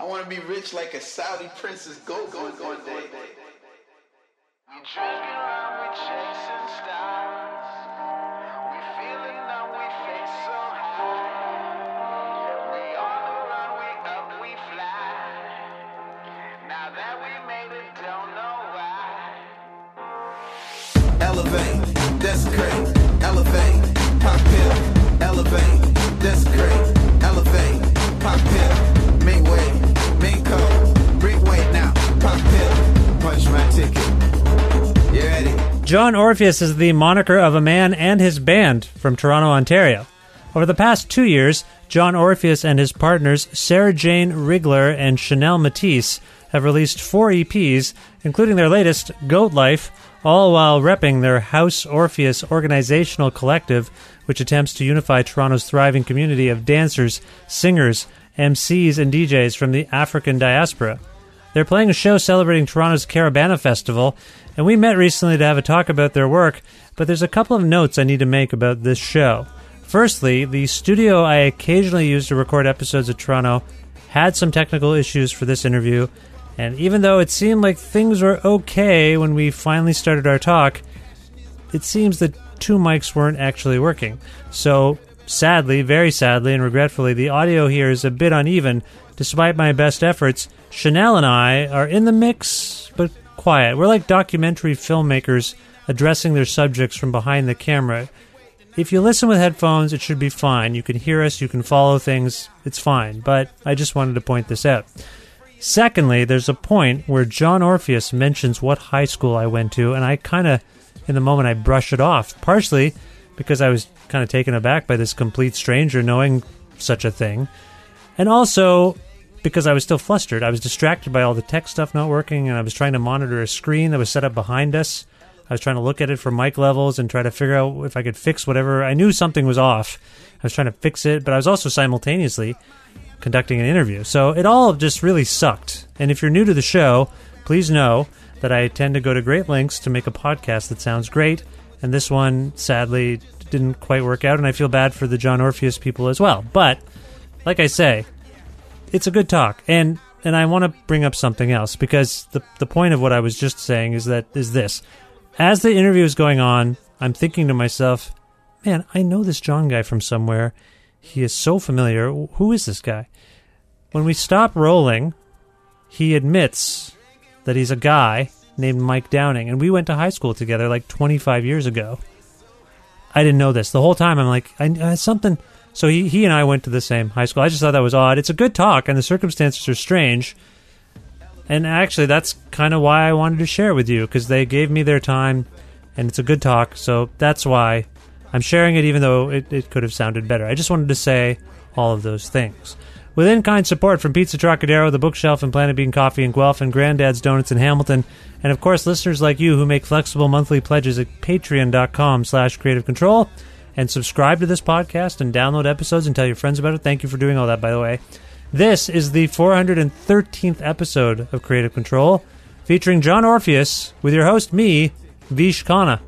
I want to be rich like a Saudi princess. Go, go, go, one day. We drinking around, we chasing stars. We feeling that we face so high. We on the run, we up, we fly. Now that we made it, don't know why. Elevate, that's great. Elevate, pop pill. Elevate, that's great. Elevate, pop pill. John Orpheus is the moniker of a man and his band from Toronto, Ontario. Over the past two years, John Orpheus and his partners Sarah Jane Rigler and Chanel Matisse have released four EPs, including their latest, Goat Life, all while repping their House Orpheus organizational collective, which attempts to unify Toronto's thriving community of dancers, singers, MCs, and DJs from the African diaspora. They're playing a show celebrating Toronto's Caribana Festival, and we met recently to have a talk about their work, but there's a couple of notes I need to make about this show. Firstly, the studio I occasionally use to record episodes of Toronto had some technical issues for this interview, and even though it seemed like things were okay when we finally started our talk, it seems that two mics weren't actually working. So, sadly, very sadly, and regretfully, the audio here is a bit uneven. Despite my best efforts, Chanel and I are in the mix, but quiet. We're like documentary filmmakers addressing their subjects from behind the camera. If you listen with headphones, it should be fine. You can hear us, you can follow things, it's fine. But I just wanted to point this out. Secondly, there's a point where John Orpheus mentions what high school I went to, and I kind of, in the moment, I brush it off. Partially because I was kind of taken aback by this complete stranger knowing such a thing, and also because I was still flustered. I was distracted by all the tech stuff not working, and I was trying to monitor a screen that was set up behind us. I was trying to look at it for mic levels and try to figure out if I could fix whatever. I knew something was off. I was trying to fix it, but I was also simultaneously conducting an interview. So it all just really sucked. And if you're new to the show, please know that I tend to go to great lengths to make a podcast that sounds great. And this one, sadly, didn't quite work out. And I feel bad for the John Orpheus people as well. But, like I say, it's a good talk. And and I want to bring up something else because the the point of what I was just saying is that is this. As the interview is going on, I'm thinking to myself, man, I know this John guy from somewhere. He is so familiar. Who is this guy? When we stop rolling, he admits that he's a guy named Mike Downing, and we went to high school together like 25 years ago. I didn't know this the whole time. I'm like, I, I something. So he he and I went to the same high school. I just thought that was odd. It's a good talk, and the circumstances are strange. And actually, that's kind of why I wanted to share it with you because they gave me their time, and it's a good talk. So that's why I'm sharing it, even though it, it could have sounded better. I just wanted to say all of those things. With in kind support from Pizza Trocadero, The Bookshelf, and Planet Bean Coffee in Guelph, and Granddad's Donuts in Hamilton, and of course, listeners like you who make flexible monthly pledges at patreon.com slash creative control and subscribe to this podcast and download episodes and tell your friends about it. Thank you for doing all that, by the way. This is the 413th episode of Creative Control, featuring John Orpheus with your host, me, Vish Khanna.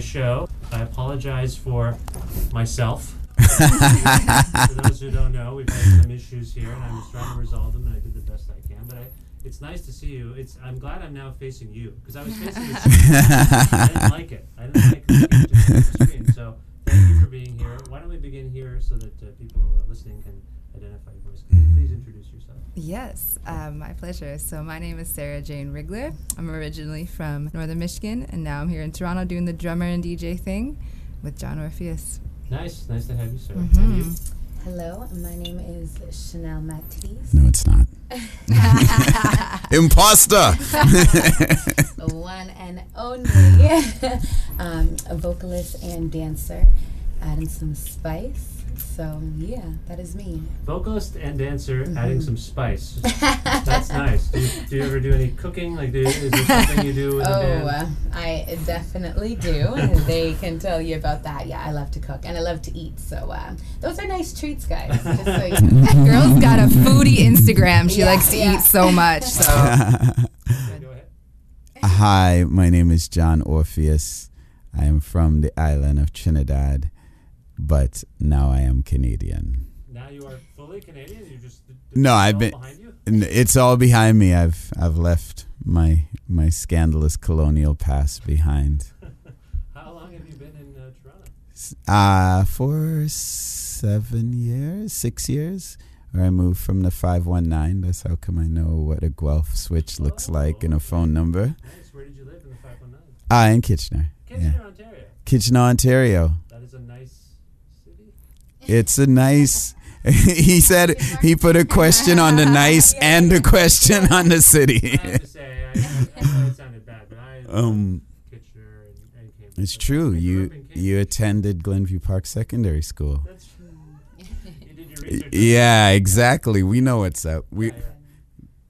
Show. I apologize for myself. for those who don't know, we've had some issues here, and I'm just trying to resolve them, and I did the best I can. But I, it's nice to see you. It's I'm glad I'm now facing you because I was facing the screen. I didn't like it. I didn't like the screen. So thank you for being here. Why don't we begin here so that uh, people listening can identify your voice? Can you please introduce yourself? Yes, um, my pleasure. So my name is Sarah Jane Rigler. I'm originally from Northern Michigan, and now I'm here in Toronto doing the drummer and DJ thing with John Orpheus. Nice, nice to have you, sir. Mm-hmm. And you? Hello, my name is Chanel Matisse. No, it's not. Imposter. One and only um, a vocalist and dancer, adding some spice. So yeah, that is me. vocalist and dancer Mm-hmm. adding some spice. That's nice. Do you, do you ever do any cooking? Like, do, is there something you do in the Oh, band? uh, I definitely do. they can tell you about that. Yeah, I love to cook and I love to eat. So uh, those are nice treats, guys. Just so you know. Girl's got a foodie Instagram. She Yeah, likes to yeah. eat so much. So Hi, my name is John Orpheus. I am from the island of Trinidad, but now I am Canadian. Now you are fully Canadian. You just No, I've been. behind you. It's all behind me. I've I've left my my scandalous colonial past behind. How long have you been in uh, Toronto? Uh for seven years, six years. Where I moved from the five one nine. That's how come I know what a Guelph switch looks like and a phone number. Nice. Where did you live in the 519? Ah, in Kitchener. Kitchener, Yeah, Ontario. Kitchener, Ontario. That is a nice city. It's a nice. he said he put a question on the nice and a question on the city. I have to say, I, I, I know it sounded bad, but I Um, Kitchener and, and Cambridge. it's true. You up in Cambridge. you attended Glenview Park Secondary School. That's true. you did your research. Yeah, exactly. We know what's up. We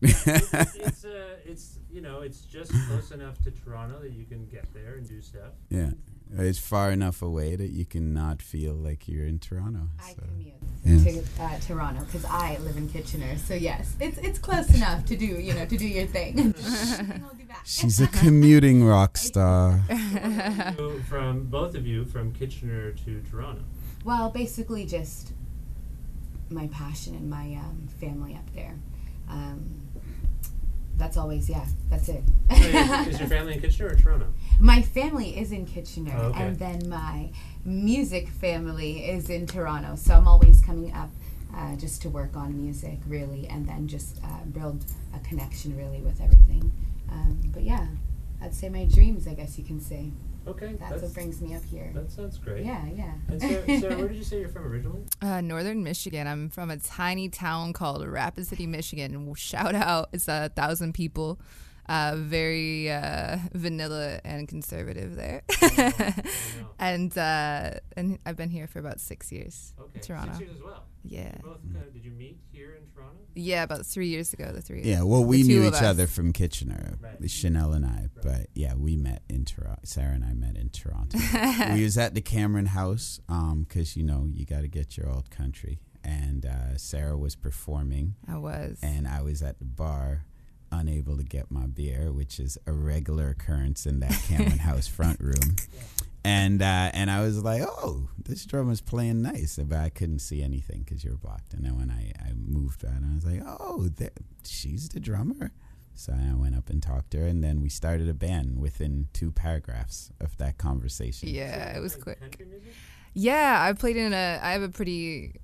it's, it's, uh, it's you know it's just close enough to Toronto that you can get there and do stuff. yeah. It's far enough away that you can not feel like you're in Toronto. I so. commute Yeah. to uh, Toronto because I live in Kitchener. So yes, it's it's close enough to do you know to do your thing. I'll do that. She's a commuting rock star. From both of you, from Kitchener to Toronto. Well, basically just my passion and my um, family up there. Um, that's always yeah. That's it. Wait, is your family in Kitchener or Toronto? my family is in Kitchener, Oh, okay. and then my music family is in Toronto. So I'm always coming up uh, just to work on music, really, and then just uh, build a connection, really, with everything. Um, but yeah, I'd say my dreams, I guess you can say. Okay, That's, that's, what brings me up here. that sounds great. Yeah, yeah. And so, so where did you say you're from originally? uh, Northern Michigan. I'm from a tiny town called Rapid City, Michigan. Shout out! It's a thousand people. Uh, very uh, vanilla and conservative there. and uh, and I've been here for about six years. Okay, Toronto. six years as well. Yeah. You both did you meet here in Toronto? Yeah, about three years ago, the three. Yeah, well, we knew each us. other from Kitchener, Right. Chanel and I. But yeah, we met in Toronto. Sarah and I met in Toronto. we was at the Cameron House because you know you got to get your old country. And uh, Sarah was performing, I was. and I was at the bar, unable to get my beer, which is a regular occurrence in that Cameron House front room. And uh, and I was like, oh, this drummer's playing nice, but I couldn't see anything because you're blocked. And then when I, I moved out, I was like, oh, there, she's the drummer. So I went up and talked to her, and then we started a band within two paragraphs of that conversation. yeah, it was quick. Yeah, I played in a. I have a pretty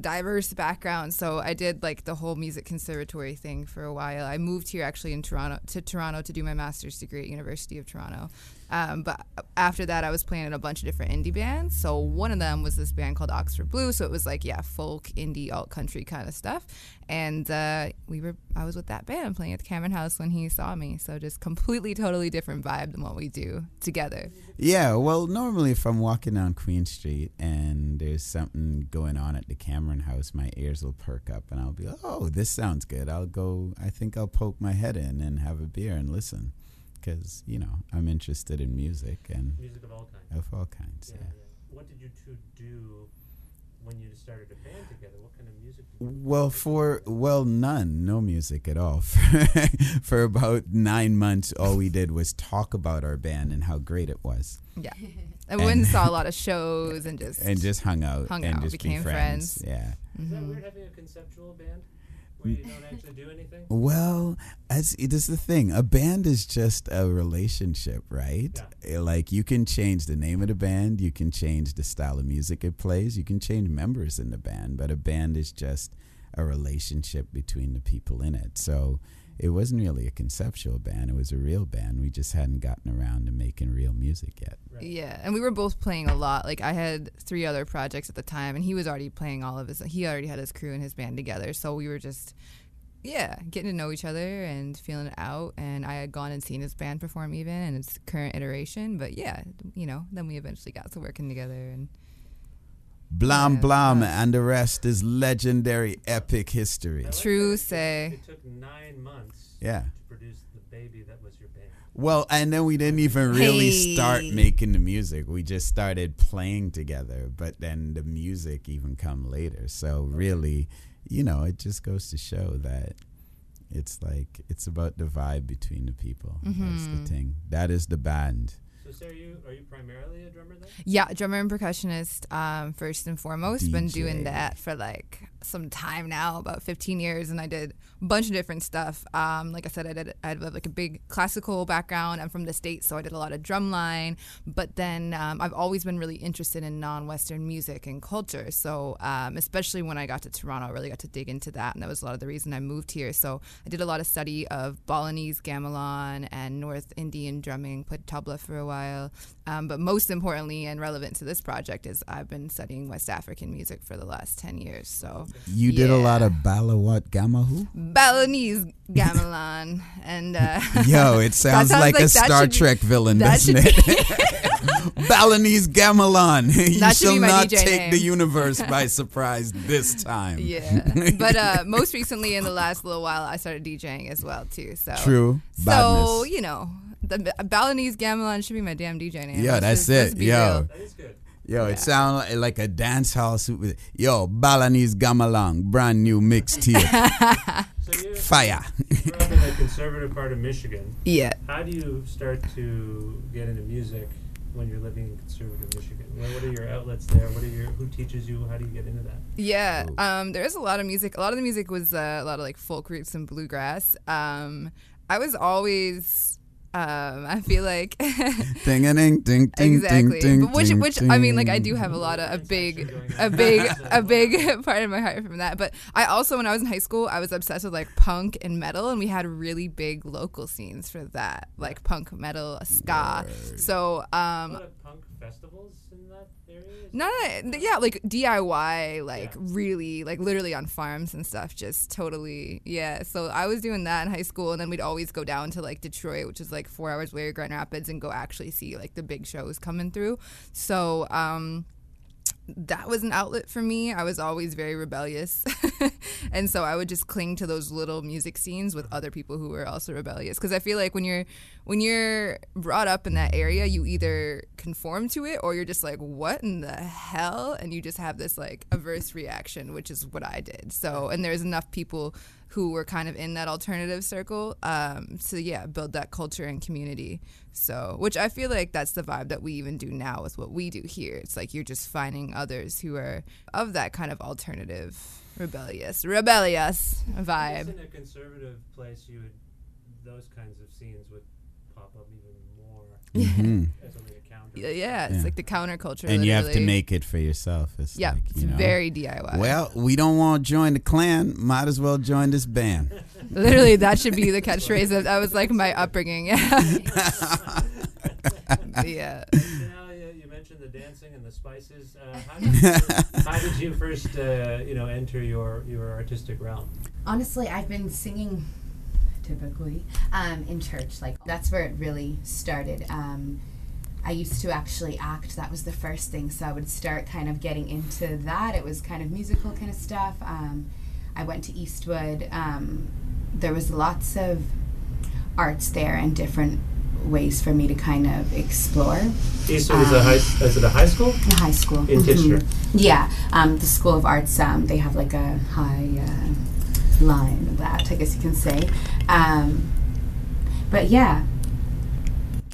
diverse background, so I did like the whole music conservatory thing for a while. I moved here actually in Toronto to Toronto to do my master's degree at University of Toronto. Um, but after that, I was playing in a bunch of different indie bands. So one of them was this band called Oxford Blue. So it was like yeah, folk, indie, alt country kind of stuff. And uh, we were. I was with that band playing at the Cameron House when he saw me. So just completely, totally different vibe than what we do together. Yeah, well, normally if I'm walking down Queen Street and there's something going on at the Cameron House, my ears will perk up and I'll be, like, oh, this sounds good. I'll go, I think I'll poke my head in and have a beer and listen. Because, you know, I'm interested in music and Music of all kinds. of all kinds. Yeah, Yeah. yeah. What did you two do when you started a band together? What kind of music? Did you Well, for well, none, no music at all. for about nine months, all we did was talk about our band and how great it was, Yeah. I went and saw a lot of shows and just and just hung out Hung and out, just became be friends. friends. Yeah. Is that mm-hmm. weird having a conceptual band where you don't actually do anything? Well, as it is the thing, a band is just a relationship, right? Eh, Like you can change the name of the band, you can change the style of music it plays, you can change members in the band, but a band is just a relationship between the people in it. So it wasn't really a conceptual band; it was a real band. We just hadn't gotten around to making real music yet. Yeah, and we were both playing a lot. Like I had three other projects at the time, and he was already playing all of his. He already had his crew and his band together, so we were just, yeah, getting to know each other and feeling it out. And I had gone and seen his band perform even in its current iteration. But yeah, you know, then we eventually got to working together, and Blam blam, and the rest is legendary, epic history. true say. It took nine months Yeah. to produce the baby that was your band. Well, and then we didn't even really Hey. start making the music. We just started playing together, but then the music even come later. So really, you know, it just goes to show that it's like it's about the vibe between the people. That's Mm-hmm. the thing. That is the band. So, Sarah, you are you primarily a drummer then? Yeah, drummer and percussionist, um, first and foremost. Been doing that for like some time now, about 15 years, and I did a bunch of different stuff. Um, like I said, I did I have like a big classical background. I'm from the states, so I did a lot of drumline. But then um, I've always been really interested in non-Western music and culture. So um, especially when I got to Toronto, I really got to dig into that, and that was a lot of the reason I moved here. So I did a lot of study of Balinese gamelan and North Indian drumming, played tabla for a while. Um, but most importantly and relevant to this project is I've been studying West African music for the last 10 years. So You did a lot Yeah. of Balawat Gamahu? Balinese gamelan. and uh, Yo, it sounds, sounds like, like a Star be- Trek villain, that doesn't it? Balinese Gamelan. you That shall be my not DJ take the universe by surprise this time. yeah. But uh, most recently, in the last little while, I started DJing as well too. So True. So Badness. you know, the Balinese gamelan should be my damn DJ name. Yeah, Let's that's just- it. be Yo, real. That is good. Yo, it sounds like, like a dance hall super. Yo, Balinese Gamelan, brand new mixtape, So you fire. grew up in the conservative part of Michigan. Yeah. How do you start to get into music when you're living in conservative Michigan? What what are your outlets there? What are your who teaches you? How do you get into that? Yeah, um, there is a lot of music. A lot of the music was uh, a lot of like folk roots and bluegrass. Um, I was always, um, I feel like ding a ding ding ding exactly, ding but which which I mean, like I do have a lot of a big, a big, a big part of my heart from that. But I also, when I was in high school, I was obsessed with like punk and metal, and we had really big local scenes for that, like punk, metal, ska. So um, lot punk festivals in that area. Is No, no, no, yeah, like DIY, like really, like literally on farms and stuff, just totally, yeah. So I was doing that in high school, and then we'd always go down to like Detroit, which is like four hours away, or Grand Rapids, and go actually see like the big shows coming through. So, um, that was an outlet for me. I was always very rebellious. and so I would just cling to those little music scenes with other people who were also rebellious because I feel like when you're when you're brought up in that area, you either conform to it or you're just like what in the hell and you just have this like averse reaction, which is what I did. So and there's enough people who were kind of in that alternative circle. Um, to yeah build that culture and community. So which i feel like that's the vibe that we even do now with what we do here. It's like you're just finding others who are of that kind of alternative rebellious rebellious vibe. in a conservative place, you would those kinds of scenes would pop up even more as a way to counter. yeah, yeah it's Yeah. like the counterculture and you have to make it for yourself. It's yeah like, it's you know, very diy Well, we don't want to join the clan. Might as well join this band. literally that should be the catchphrase that, that was like my upbringing yeah yeah now you, you mentioned the dancing and the spices. Uh, how, did you, how did you first, uh, you know, enter your your artistic realm? Honestly, I've been singing typically um, in church. Like that's where it really started. Um, I used to actually act. That was the first thing. So I would start kind of getting into that. It was kind of musical kind of stuff. Um, I went to Eastwood. Um, there was lots of arts there and different ways for me to kind of explore. Eastwood is a high. Is it a high school? A high school In Mhm. Kitchener. Yeah, um, the School of Arts. Um, they have like a high uh, line of that, I guess you can say. Um, but yeah,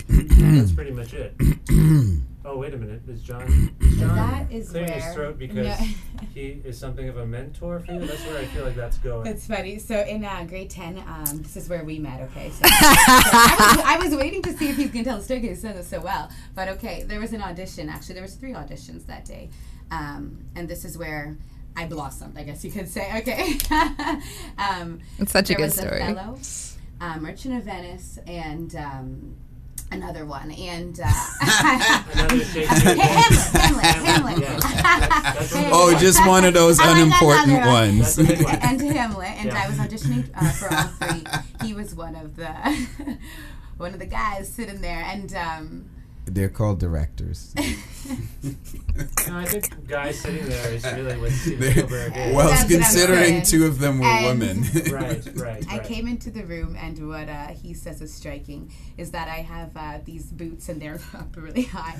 That's pretty much it. oh wait a minute, is John? Is John That is clearing his throat because No. he is something of a mentor for you. That's where I feel like that's going. That's funny. So in uh, grade ten, um, this is where we met. Okay, so, so I, was, I was waiting to see if he's gonna tell the story because he said it so well. But okay, there was an audition. Actually, there was three auditions that day, um, and this is where I blossomed. I guess you could say. Okay, um, It's such a there good was story. A fellow, uh, Merchant of Venice, and. Um, Another one, and uh, Another Shakespeare. Hamlet, Hamlet, Hamlet. Oh, just one of those I like unimportant another one. ones. That's a big one. and Hamlet, and Yeah. I was auditioning uh, for all three. He was one of the one of the guys sitting there, and um, They're called directors. No, I think guys sitting there is really what Steven Spielberg is. well, That's I'm considering two of them were And- women. right, right, right, I came into the room, and what uh, he says is striking is that I have uh, these boots, and they're up really high.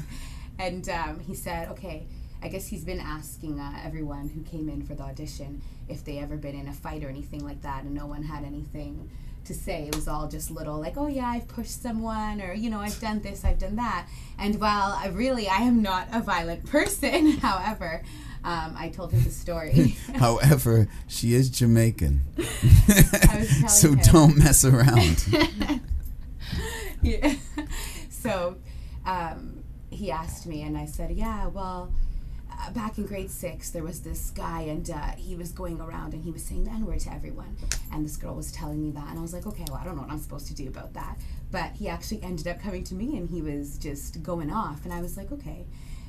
And um, he said, "Okay, I guess he's been asking uh, everyone who came in for the audition if they ever been in a fight or anything like that, and no one had anything." To say it was all just little, like, oh yeah, I've pushed someone, or you know, I've done this, I've done that. And while I really, I am not a violent person, however, um, I told him the story. However, she is Jamaican. so don't mess around. yeah. So um, he asked me, and I said, Yeah, well, back in grade six, there was this guy, and uh, he was going around and he was saying the N word to everyone. And this girl was telling me that. And I was like, Okay, well, I don't know what I'm supposed to do about that. But he actually ended up coming to me and he was just going off. And I was like, Okay.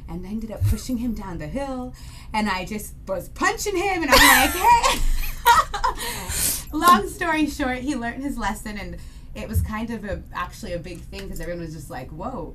And I ended up pushing him down the hill, and I just was punching him, and I'm like, "Hey!" Long story short, he learned his lesson, and it was kind of a actually a big thing because everyone was just like, "Whoa!"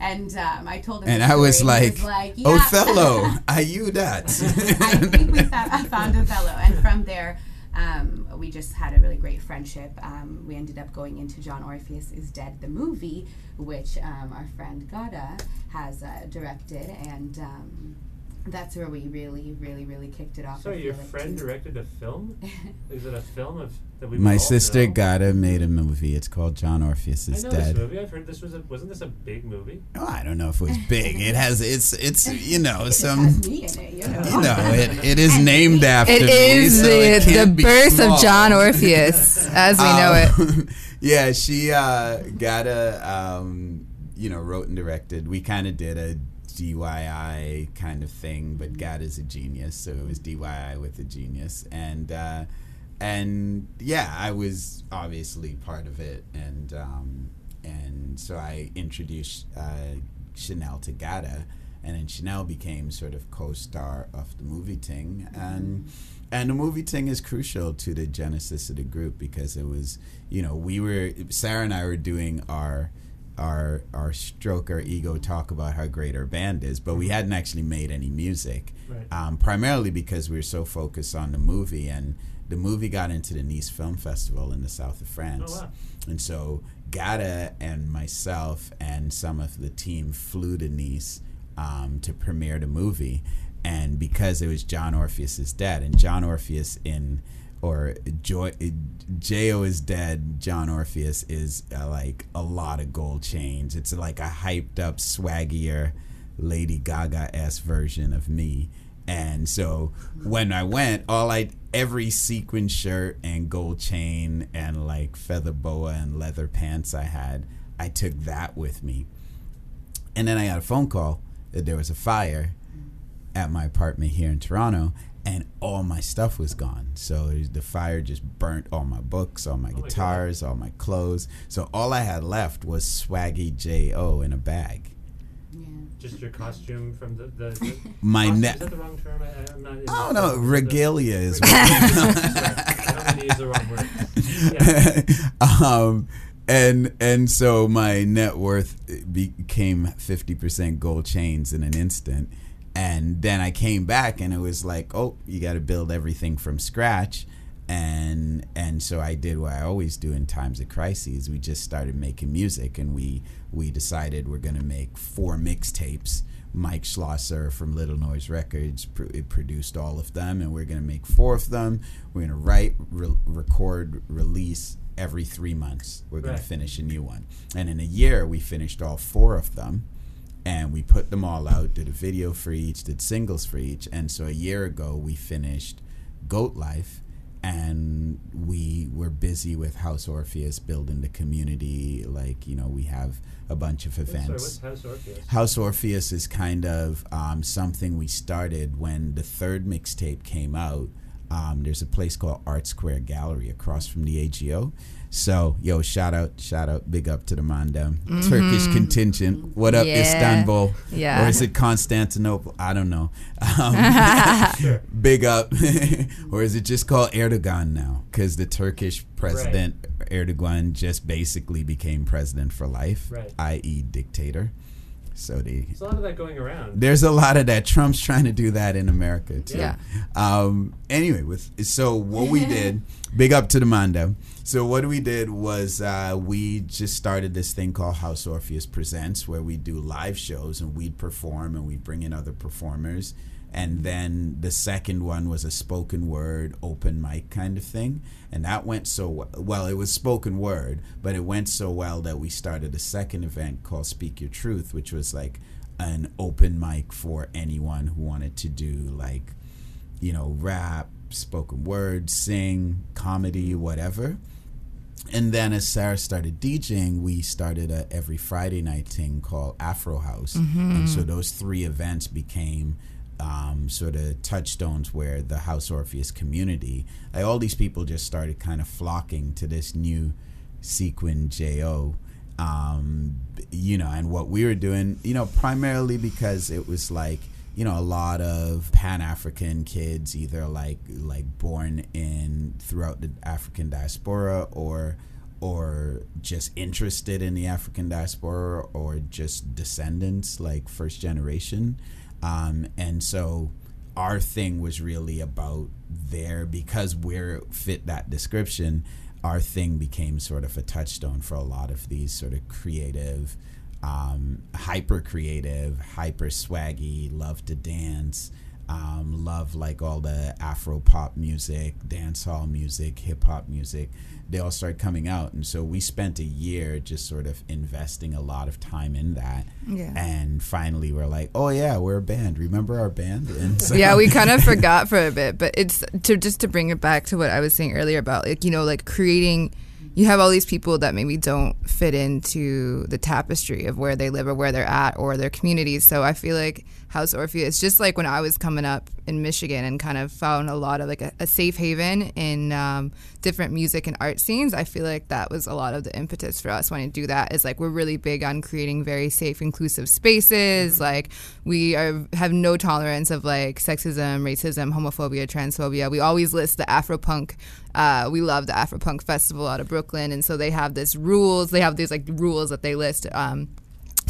And um, I told him, And I was like, was like "Yeah." Othello, are you that? I think we found, Othello, and from there, um, we just had a really great friendship. Um, we ended up going into John Orpheus is Dead, the movie, which um, our friend Gata has uh, directed, and um, that's where we really, really, really kicked it off. So I your like, friend too. directed a film? Is it a film of that we My sister know? Gata made a movie. It's called John Orpheus is I know Dead. this movie. I've heard this was a wasn't this a big movie? Oh, I don't know if it was big. It has it's it's you know It some has me in it, you know. you know it, it is named after It me, is so it the, the birth small. of John Orpheus, as we know it. Um, yeah, she uh, got a, um, you know, wrote and directed. We kind of did a DIY kind of thing, but God is a genius, so it was DIY with a genius, and uh, and yeah, I was obviously part of it, and um, and so I introduced uh, Chanel to Gata, and then Chanel became sort of co-star of the movie Ting, and and the movie thing is crucial to the genesis of the group because it was you know we were Sarah and I were doing our our our stroke our ego talk about how great our band is, but we hadn't actually made any music, Right. um, primarily because we were so focused on the movie and. The movie got into the Nice Film Festival in the south of France. Oh, wow. And so Gata and myself and some of the team flew to Nice um, to premiere the movie. And because it was John Orpheus's is dead, and John Orpheus in or Joy, Jo is dead. John Orpheus is uh, like a lot of gold chains. It's like a hyped up, swaggier Lady Gaga s version of me. And so when I went, all I every sequin shirt and gold chain and like feather boa and leather pants I had, I took that with me. And then I got a phone call that there was a fire at my apartment here in Toronto and all my stuff was gone. So the fire just burnt all my books, all my my guitars, all my clothes. So all I had left was swaggy J.O. in a bag. Yeah. Just your costume from the the. the My costume, ne- Is that the wrong term? I, I'm not. in Oh the- no, the- regalia is Regalia. I don't use the wrong word. Yeah. um, and and so my net worth became fifty percent gold chains in an instant, and then I came back and it was like, oh, you got to build everything from scratch, and and so I did what I always do in times of crises. We just started making music, and we we decided we're gonna make four mixtapes. Mike Schlosser from Little Noise Records pr- produced all of them, and we're gonna make four of them. We're gonna write, re- record, release every three months. We're gonna Right. finish a new one, and in a year we finished all four of them and we put them all out did a video for each did singles for each and so a year ago we finished goat life and we were busy with house orpheus building the community like you know we have a bunch of events House Orpheus? House Orpheus is kind of um, something we started when the third mixtape came out. Um, there's a place called Art Square Gallery across from the AGO. So, yo, shout out, shout out, big up to the Mandem. Turkish contingent. What up, Mm-hmm. Yeah. Istanbul? Yeah. Or is it Constantinople? I don't know. Um, big up. or is it just called Erdogan now? Because the Turkish president, Erdogan, just basically became president for life, Right. i.e., dictator. So the There's a lot of that going around. there's a lot of that. Trump's trying to do that in America too. Yeah. Um, anyway, with so what we did, big up to the Mando. So what we did was uh, we just started this thing called House Orpheus Presents, where we do live shows and we'd perform and we'd bring in other performers. And then the second one was a spoken word open mic kind of thing, and that went so well. well. It was spoken word, but it went so well that we started a second event called Speak Your Truth, which was like an open mic for anyone who wanted to do like you know rap spoken word sing comedy whatever and then as sarah started djing we started a every friday night thing called afro house mm-hmm. and so those three events became um, sort of touchstones where the house orpheus community like all these people just started kind of flocking to this new sequin jo um, you know, and what we were doing, you know, primarily because it was like, you know, a lot of Pan African kids, either like like born in throughout the African diaspora or or just interested in the African diaspora or just descendants, like first generation. Um, and so our thing was really about there because we're fit that description our thing became sort of a touchstone for a lot of these sort of creative um, hyper creative hyper swaggy love to dance um, love like all the afro pop music dance hall music hip hop music they all started coming out and so we spent a year just sort of investing a lot of time in that Yeah. and finally we're like oh yeah we're a band remember our band and so yeah, we kind of forgot for a bit, but it's to just to bring it back to what I was saying earlier about like you know like creating. You have all these people that maybe don't fit into the tapestry of where they live or where they're at or their communities. So I feel like House Orpheus, just like when I was coming up in Michigan and kind of found a lot of like a, a safe haven in um, different music and art scenes, I feel like that was a lot of the impetus for us wanting to do that. Is like we're really big on creating very safe, inclusive spaces. Like we are have no tolerance of like sexism, racism, homophobia, transphobia. We always list the Afropunk. Uh, we love the Afropunk Festival out of Brooklyn, and so they have this rules. They have these like rules that they list. Um,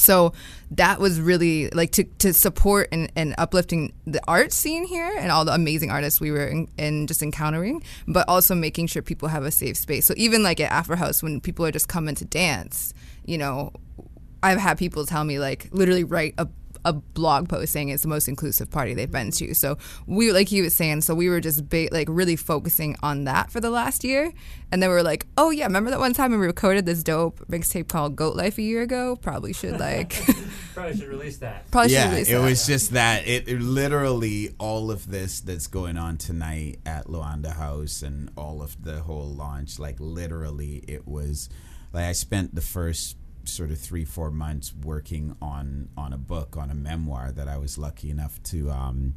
so that was really like to, to support and, and uplifting the art scene here and all the amazing artists we were in, in just encountering but also making sure people have a safe space. So even like at afro house when people are just coming to dance you know i've had people tell me like literally write a a blog post saying it's the most inclusive party they've been to. So we, like he was saying, so we were just ba- like really focusing on that for the last year, and then we were like, oh yeah, remember that one time we recorded this dope mixtape called Goat Life a year ago? Probably should like, Probably should release that. probably should yeah, release it that. was just that. It, it literally all of this that's going on tonight at Luanda House and all of the whole launch. Like literally, it was like I spent the first sort of three four months working on on a book on a memoir that I was lucky enough to um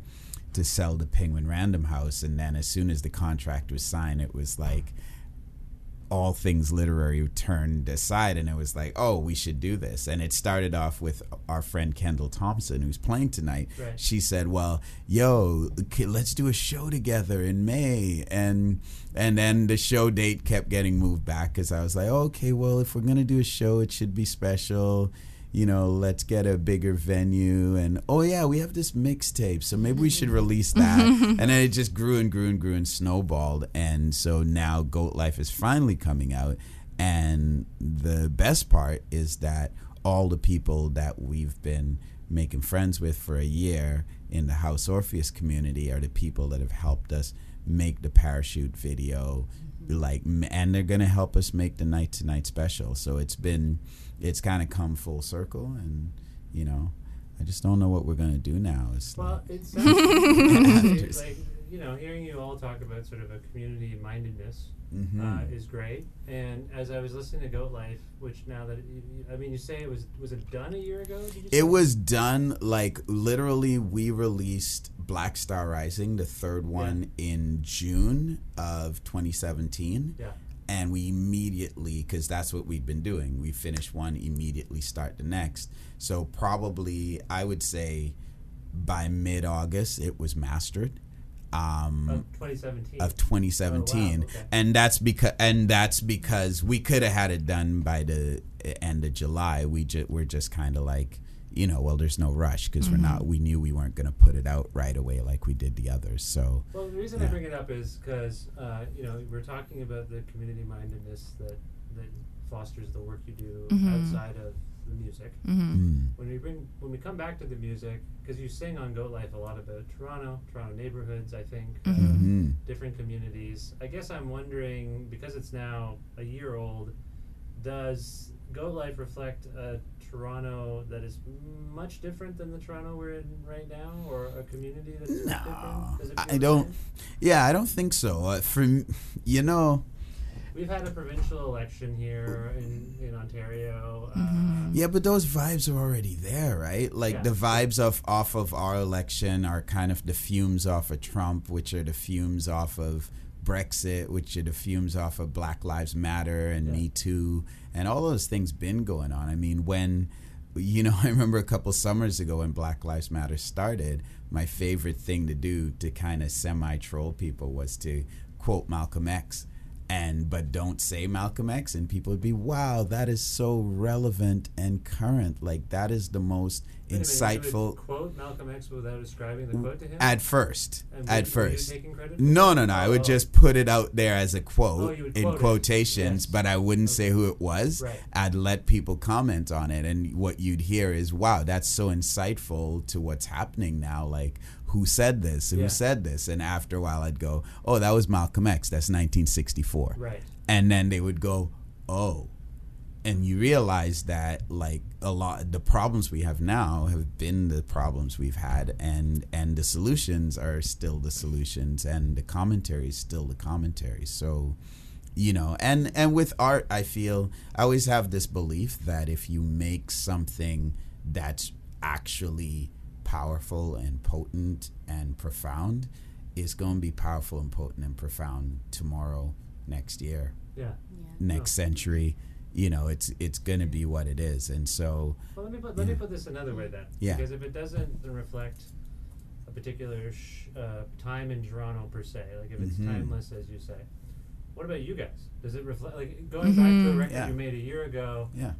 to sell to Penguin Random House, and then as soon as the contract was signed, it was like all things literary turned aside and it was like oh we should do this. And it started off with our friend kendall thompson who's playing tonight. Right. she said well yo let's do a show together in may. And and then the show date kept getting moved back because i was like okay well if we're gonna do a show it should be special you know, let's get a bigger venue. And oh, yeah, we have this mixtape. So maybe we should mm-hmm. release that. and then it just grew and grew and grew and snowballed. And so now Goat Life is finally coming out. And the best part is that all the people that we've been making friends with for a year in the House Orpheus community are the people that have helped us make the parachute video mm-hmm. like and they're gonna help us make the night to night special so it's been it's kind of come full circle and you know i just don't know what we're gonna do now it's Well, like, it sounds Just- like you know, hearing you all talk about sort of a community mindedness Mhm. uh, is great. And as I was listening to Goat Life, which now that you, I mean, you say it was was it done a year ago? Did you say? it was done like literally we released black star rising the third one in june of 2017 Yeah. And we immediately because that's what we've been doing we finish one immediately start the next so probably i would say by mid-august it was mastered um Of 2017. of 2017 Oh, wow, okay. and that's because and that's because we could have had it done by the end of July we just we're just kind of like you know well there's no rush because we're Mhm. not we knew we weren't going to put it out right away like we did the others so Well, the reason I bring it up is because uh, you know we're talking about the community mindedness that that fosters the work you do Mhm. outside of the music. Mhm. Mm. When we bring when we come back to the music, because you sing on Goat Life a lot about Toronto, Toronto neighborhoods, I think, uh, Mhm. different communities. I guess I'm wondering because it's now a year old, does Goat Life reflect a Toronto that is much different than the Toronto we're in right now, or a community that's much different? I don't yeah I don't think so uh, from you know We've had a provincial election here in, in Ontario. Mm-hmm. Uh, Yeah, but those vibes are already there, right? Like Yeah. the vibes of off of our election are kind of the fumes off of Trump, which are the fumes off of Brexit, which are the fumes off of Black Lives Matter and Me Too, and all those things been going on. I mean, when you know, I remember a couple summers ago when Black Lives Matter started, my favorite thing to do to kind of semi troll people was to quote Malcolm X and but don't say Malcolm X and people would be wow that is so relevant and current like that is the most wait a minute, you would insightful quote Malcolm X without ascribing the quote to him. at first And at were- were you first taking credit for no no no I Oh, would oh. just put it out there as a quote Oh, in quote quotations Yes. but I wouldn't say who it was Right. I'd let people comment on it and what you'd hear is wow that's so insightful to what's happening now like who said this who Yeah. said this. And after a while I'd go oh that was Malcolm X. That's 1964 Right. and then they would go oh. And you realize that like a lot the problems we have now have been the problems we've had. And and the solutions are still the solutions. And the commentary is still the commentary. So you know and and with art i feel i always have this belief that if you make something that's actually powerful and potent and profound is going to be powerful and potent and profound tomorrow next year Yeah. next century you know it's it's going to be what it is and so Well, let me put, let me put this another way then. Yeah. Because if it doesn't reflect a particular sh- uh, time in Toronto per se, like if it's Mhm. timeless as you say, what about you guys? Does it reflect like going back to a Mhm. record Yeah. you made a year ago? yeah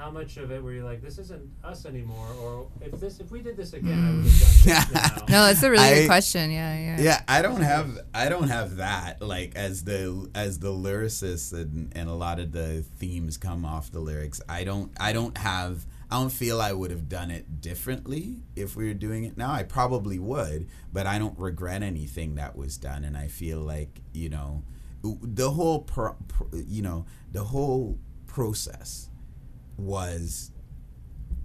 How much of it were you like, this isn't us anymore, or if this if we did this again, I would have done this mm. now. No, that's a really I- good question. Yeah, yeah. yeah i don't have i don't have that like as the as the lyricist and and a lot of the themes come off the lyrics i don't i don't have i don't feel i would have done it differently if we were doing it now i probably would but i don't regret anything that was done and i feel like you know the whole pro, pro, you know the whole process was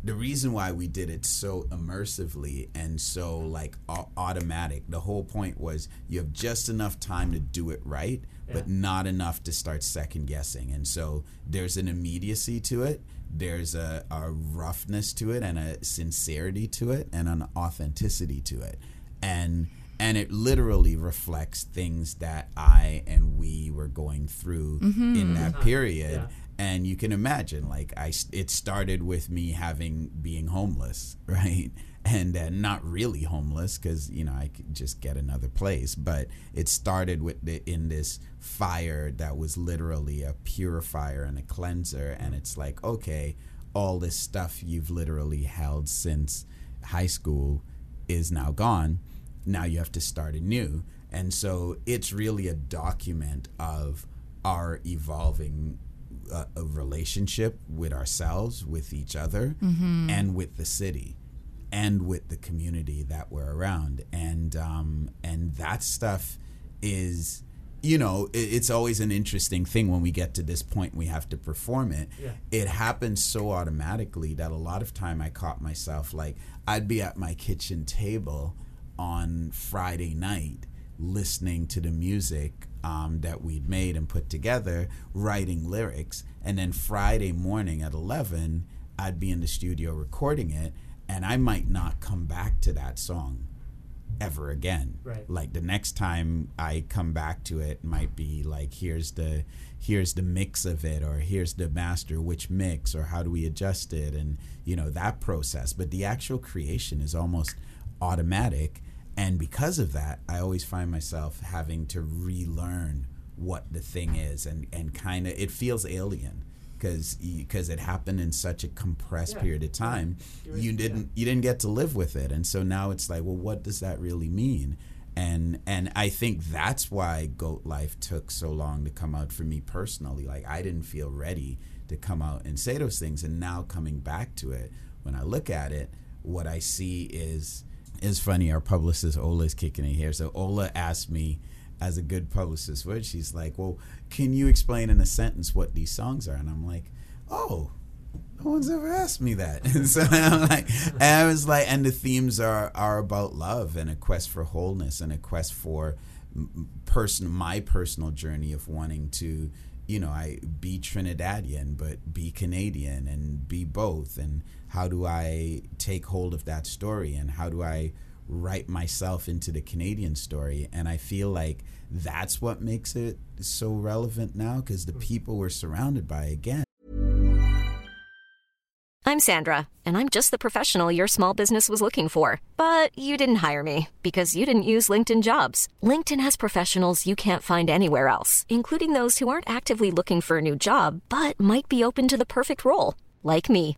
the reason why we did it so immersively and so like au- automatic. The whole point was you have just enough time to do it right but not enough to start second guessing and so there's an immediacy to it there's a, a roughness to it and a sincerity to it and an authenticity to it. And and it literally reflects things that i and we were going through mm-hmm. in that uh-huh. period. Yeah. And you can imagine like i it started with me having being homeless right and uh, not really homeless because you know i could just get another place but it started with the, in this fire that was literally a purifier and a cleanser and it's like okay all this stuff you've literally held since high school is now gone. Now you have to start anew. And so it's really a document of our evolving uh, a relationship with ourselves, with each other, and with the city, and with the community that we're around. And um, and that stuff is, you know, it's always an interesting thing when we get to this point we have to perform it. It happens so automatically that a lot of time I caught myself like I'd be at my kitchen table on Friday night listening to the music um, that we'd made and put together, writing lyrics, and then Friday morning at 11, I'd be in the studio recording it, and I might not come back to that song ever again. Right. Like the next time I come back to it might be like here's the here's the mix of it or here's the master which mix or how do we adjust it and you know that process. But the actual creation is almost automatic and because of that, I always find myself having to relearn what the thing is and and kind of it feels alien because because it happened in such a compressed period of time. You didn't you didn't get to live with it. And so now it's like well what does that really mean? And and I think that's why goat life took so long to come out for me personally. Like I didn't feel ready to come out and say those things. And now coming back to it when I look at it what I see is is funny our publicist Ola is kicking in here so Ola asked me as a good publicist would she's like well can you explain in a sentence what these songs are and I'm like oh no one's ever asked me that. And so I'm like, I was like, and the themes are are about love and a quest for wholeness and a quest for person my personal journey of wanting to, you know, I be Trinidadian but be Canadian and be both. And how do I take hold of that story and how do I write myself into the Canadian story? And I feel like that's what makes it so relevant now because the people we're surrounded by again I'm Sandra, and I'm just the professional your small business was looking for. But you didn't hire me because you didn't use LinkedIn jobs. LinkedIn has professionals you can't find anywhere else, including those who aren't actively looking for a new job but might be open to the perfect role, like me.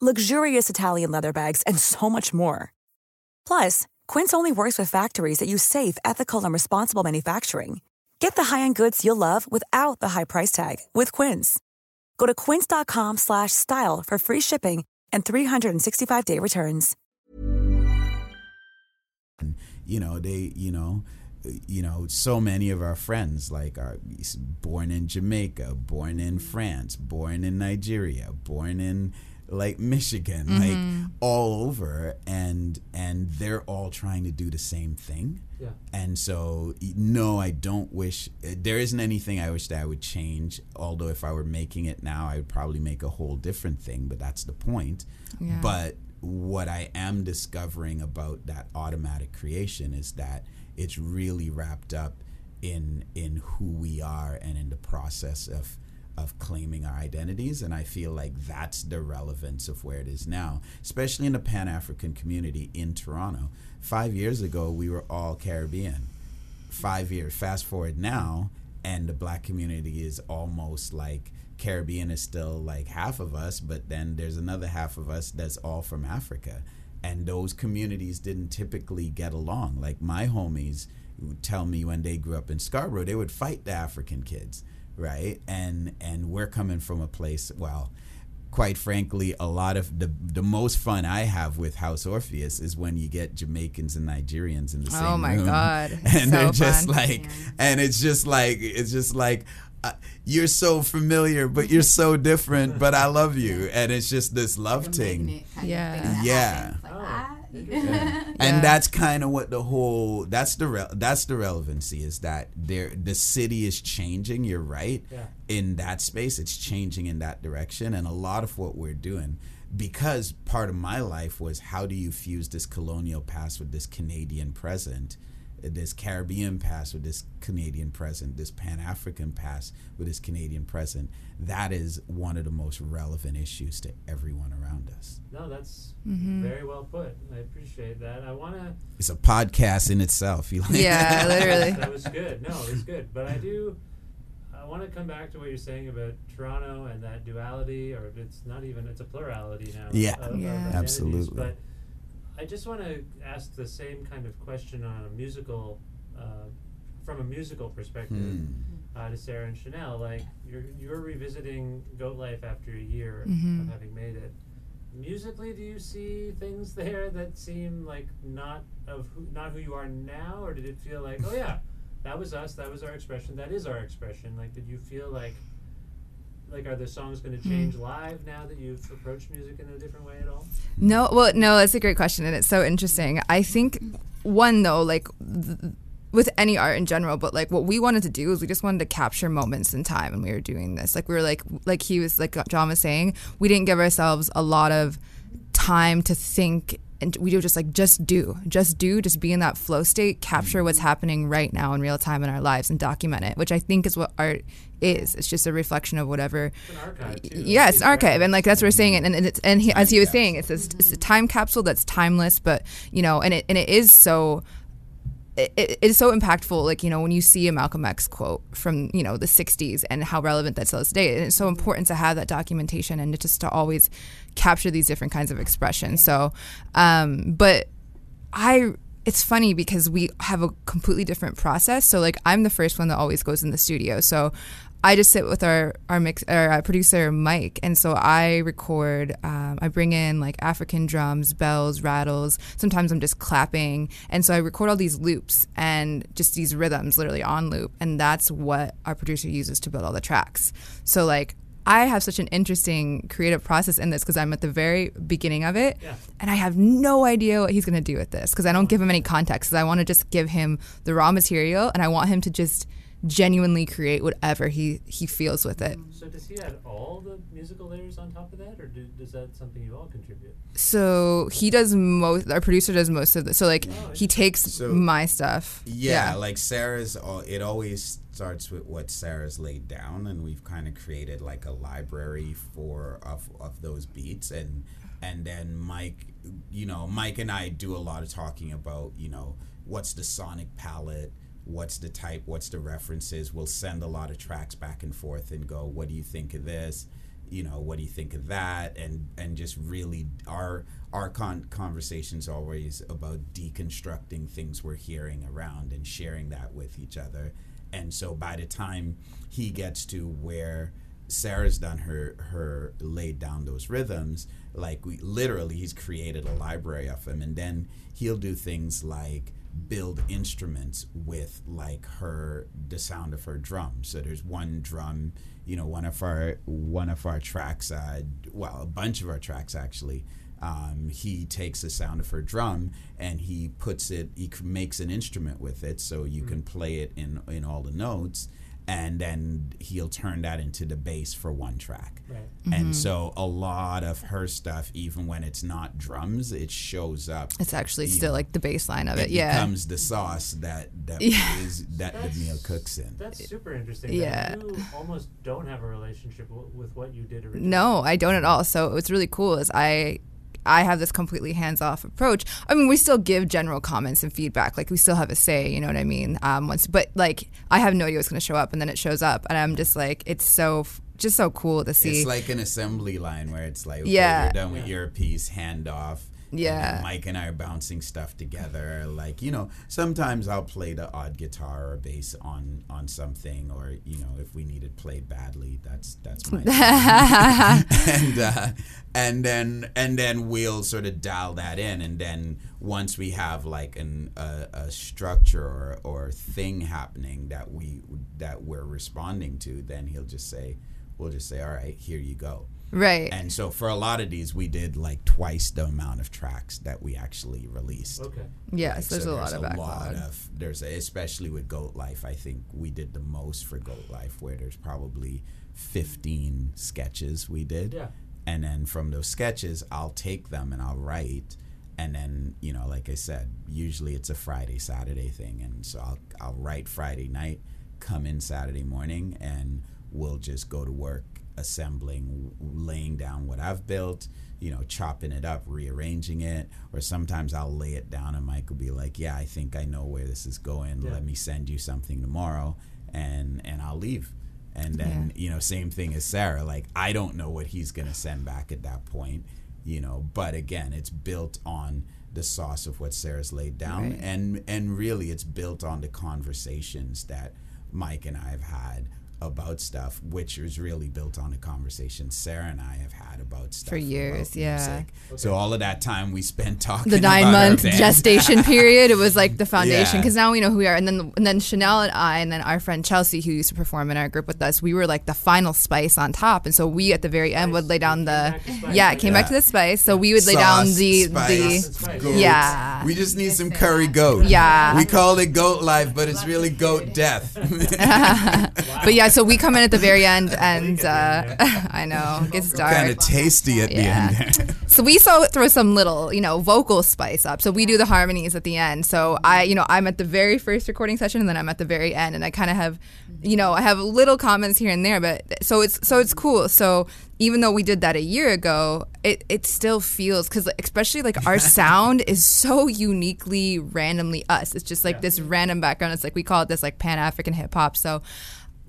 luxurious Italian leather bags, and so much more. Plus, Quince only works with factories that use safe, ethical, and responsible manufacturing. Get the high-end goods you'll love without the high price tag with Quince. Go to quince.com slash style for free shipping and 365-day returns. you know they you know you know so many of our friends like are born in Jamaica born in France born in Nigeria born in like Michigan mm-hmm. like all over and and they're all trying to do the same thing Yeah. and so no I don't wish eh, there isn't anything I wish that I would change although if I were making it now I would probably make a whole different thing but that's the point Yeah. but what I am discovering about that automatic creation is that it's really wrapped up in in who we are and in the process of of claiming our identities and I feel like that's the relevance of where it is now especially in the Pan-African community in Toronto 5 years ago we were all Caribbean 5 years fast forward now and the black community is almost like Caribbean is still like half of us, but then there's another half of us that's all from Africa. And those communities didn't typically get along. Like my homies would tell me when they grew up in Scarborough, they would fight the African kids, right? And and we're coming from a place, well, quite frankly, a lot of the the most fun I have with House Orpheus is when you get Jamaicans and Nigerians in the same Oh my room. God. and So they're just fun. like, and it's just like it's just like. Uh, you're so familiar, but you're so different. But I love you, and it's just this love thing. Yeah. Yeah. And that's kind of what the whole that's the re- that's the relevancy is that there the city is changing you're right Yeah. in that space. It's changing in that direction and a lot of what we're doing because part of my life was how do you fuse this colonial past with this Canadian present, this Caribbean past with this Canadian present, this Pan African past with this Canadian present. That is one of the most relevant issues to everyone around us. No, that's Mhm. very well put. I appreciate that. I want to. It's a podcast in itself. You like Yeah, literally. that was good. No, it was good. But I do. I want to come back to what you're saying about Toronto and that duality, or it's not even. It's a plurality now. Yeah. of- of Yeah. identities. Absolutely. But I just want to ask the same kind of question on a musical, uh, from a musical perspective, Hmm. uh, to Sarah and Chanel. Like you're you're revisiting Goat Life after a year Mhm. of having made it. Musically, do you see things there that seem like not of who, not who you are now, or did it feel like, oh yeah, that was us, that was our expression, that is our expression? Like, did you feel like, like, are the songs going to hmm. change live now that you've approached music in a different way at all? No, well, no, that's a great question, and it's so interesting. I think one though, like th- with any art in general, but like what we wanted to do is we just wanted to capture moments in time when we were doing this. Like we were like, like he was like John was saying, we didn't give ourselves a lot of time to think. And we do just like just do, just do, just be in that flow state, capture what's happening right now in real time in our lives, and document it. Which I think is what art is. It's just a reflection of whatever yeah, it's an archive, and like that's what we're saying, and, and it's and he, as he was saying, it's this, it's a time capsule that's timeless, but you know, and it and it is so. It, it is so impactful, like you know, when you see a Malcolm X quote from you know the '60s and how relevant that still is today, and it's so important to have that documentation and just to always capture these different kinds of expressions. So, um, but I it's funny because we have a completely different process. So like I'm the first one that always goes in the studio. So I just sit with our our mix our uh, producer Mike, and so I record. Um, I bring in like African drums, bells, rattles. Sometimes I'm just clapping, and so I record all these loops and just these rhythms, literally on loop, and that's what our producer uses to build all the tracks. So like. I have such an interesting creative process in this because I'm at the very beginning of it, and I have no idea what he's going to do with this because I don't give him any context. 'cause I want to just give him the raw material, and I want him to just genuinely create whatever he he feels with it. So does he add all the musical layers on top of that, or do, is that something you all contribute? So he does most. Our producer does most of the. So like oh, he takes So- my stuff. Yeah, like Sarah's. al- It always starts with what Sarah's laid down, and we've kind of created like a library for of of those beats, and and then Mike, you know, Mike and I do a lot of talking about, you know, what's the sonic palette. What's the type? What's the references? We'll send a lot of tracks back and forth and go, "What do you think of this?" you know what do you think of that and and just really our our con- conversations always about deconstructing things we're hearing around and sharing that with each other and so by the time he gets to where Sarah's done her her laid down those rhythms like we literally he's created a library of them. And then he'll do things like build instruments with like her the sound of her drum. So there's one drum you know one of our one of our tracks uh, well a bunch of our tracks actually um, he takes the sound of her drum and he puts it he makes an instrument with it so you can play it in in all the notes and then he'll turn that into the bass for one track Right. and Mhm. so a lot of her stuff even when it's not drums it shows up It's actually still know, like the baseline of it. it yeah. becomes the sauce that that Yeah. is that the meal cooks in That's super interesting. Yeah. You almost don't have a relationship w- with what you did originally. No, I don't at all. So what's really cool is I I have this completely hands off approach. I mean, we still give general comments and feedback. Like we still have a say, you know what I mean? Um, once, but like I have no idea what's going to show up, and then it shows up, and I'm just like, it's so f- just so cool to see. It's like an assembly line where it's like, okay, Yeah. you're done with your piece, hand off. And Yeah. Mike and I are bouncing stuff together. Like, you know, sometimes I'll play the odd guitar or bass on on something, or you know, if we need it played badly, that's that's my. and uh, and then and then we'll sort of dial that in, and then once we have like an a, a structure or or thing happening that we that we're responding to, then he'll just say, we'll just say, all right, here you go. Right. And so for a lot of these, we did like twice the amount of tracks that we actually released. Okay. Yes, there's a lot of lot backlog. of there's a, especially with Goat Life. I think we did the most for Goat Life, where there's probably 15 sketches we did. Yeah. and then from those sketches I'll take them and I'll write and then you know like I said usually it's a Friday Saturday thing and so I'll I'll write Friday night come in Saturday morning and we'll just go to work assembling laying down what I've built you know chopping it up rearranging it. Or sometimes I'll lay it down and Mike will be like yeah I think I know where this is going. Yeah. let me send you something tomorrow. And and I'll leave. And then you know same thing as Sarah. Like I don't know what he's gonna send back at that point you know. But again it's built on the sauce of what Sarah's laid down. Right. and and really it's built on the conversations that Mike and I have had about stuff which is really built on the conversations Sarah and I have had about stuff For years, yeah. music. so all of that time we spent talking the nine about our month band. gestation period. It was like the foundation Yeah. because now we know who we are. And then and then Chanel and I and then our friend Chelsea, who used to perform in our group with us, we were like the final spice on top. And so we at the very end would lay down the yeah, it came back to the spice. So we would lay down the spice, the goat. yeah. We just need some curry goat. Yeah. We call it goat life, but it's really goat death. but yeah, so we come in at the very end, and uh, I know it gets dark. kind of tasty at Yeah. the end. So we saw throw some little, you know, vocal spice up. So we do the harmonies at the end. So I, you know, I'm at the very first recording session, and then I'm at the very end, and I kind of have, you know, I have little comments here and there. But so it's so it's cool. So even though we did that a year ago, it it still feels because especially like our sound is so uniquely randomly us. It's just like this random background. It's like we call it this like Pan African hip hop. So.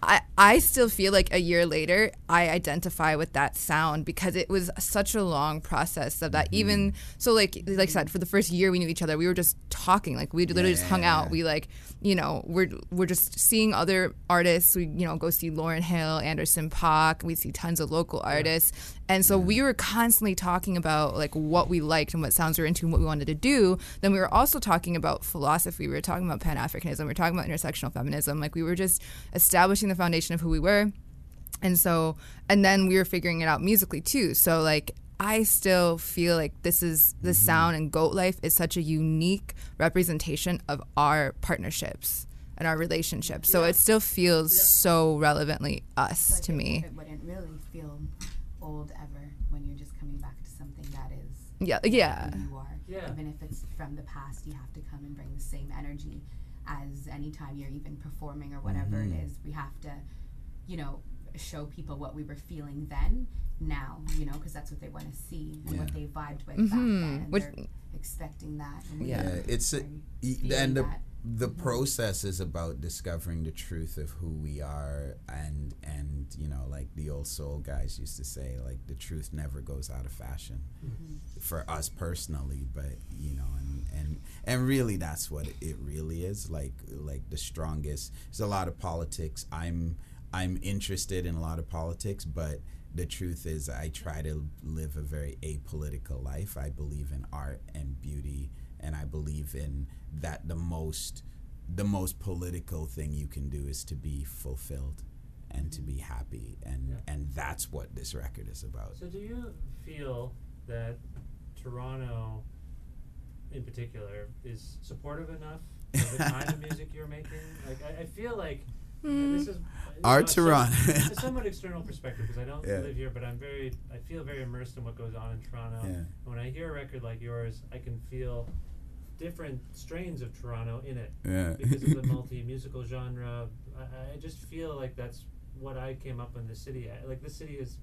I, I still feel like a year later I identify with that sound because it was such a long process of that. Mm-hmm. Even so like like I said for the first year we knew each other we were just talking. Like we literally just hung out. We like you know we're we're just seeing other artists. We you know go see Lauryn Hill Anderson .Paak we see tons of local artists and so we were constantly talking about like what we liked and what sounds we were into and what we wanted to do. Then we were also talking about philosophy. We were talking about pan-africanism. We were talking about intersectional feminism. Like we were just establishing the foundation of who we were. And so and then we were figuring it out musically too. So like i still feel like this is the mm-hmm. sound and goat life is such a unique representation of our partnerships and our relationships. So it still feels so relevantly us to me. It wouldn't really feel old ever when you're just coming back to something that is Yeah, yeah. who you are. Yeah. Even if it's from the past, you have to come and bring the same energy as anytime you're even performing or whatever Mhm. it is. We have to, you know, show people what we were feeling then, now, you know, because that's what they want to see and what they vibed with Mhm. back then. And Which- they're expecting that. And we Yeah, it's a, very y- feeling and the, that. the process is about discovering the truth of who we are and and you know like the old soul guys used to say like the truth never goes out of fashion mm-hmm. for us personally but you know and and and really that's what it really is like like the strongest. There's a lot of politics. I'm i'm interested in a lot of politics but the truth is i try to live a very apolitical life. I believe in art and beauty and i believe in that the most the most political thing you can do is to be fulfilled and to be happy and and that's what this record is about So, do you feel that Toronto, in particular, is supportive enough of the kind of music you're making? Like, I, I feel like and hmm. this is Our you know, some- Toronto. it's a somewhat external perspective because I don't Yeah. live here, but I'm very, I feel very immersed in what goes on in Toronto. Yeah. And when I hear a record like yours, I can feel different strains of Toronto in it Yeah. because of the multi musical genre. I, I just feel like that's what I came up in the city. I, like this city is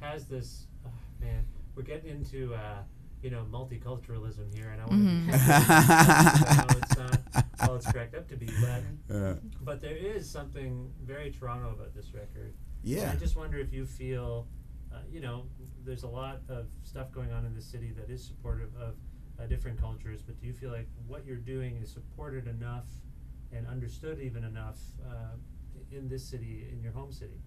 has this. Oh, man, we're getting into uh, you know multiculturalism here, and I want Mhm. to. I know it's not all it's cracked up to be, but Yeah. but there is something very Toronto about this record. Yeah. And I just wonder if you feel, uh, you know, there's a lot of stuff going on in the city that is supportive of uh, different cultures, but do you feel like what you're doing is supported enough and understood even enough uh, in this city, in your home city,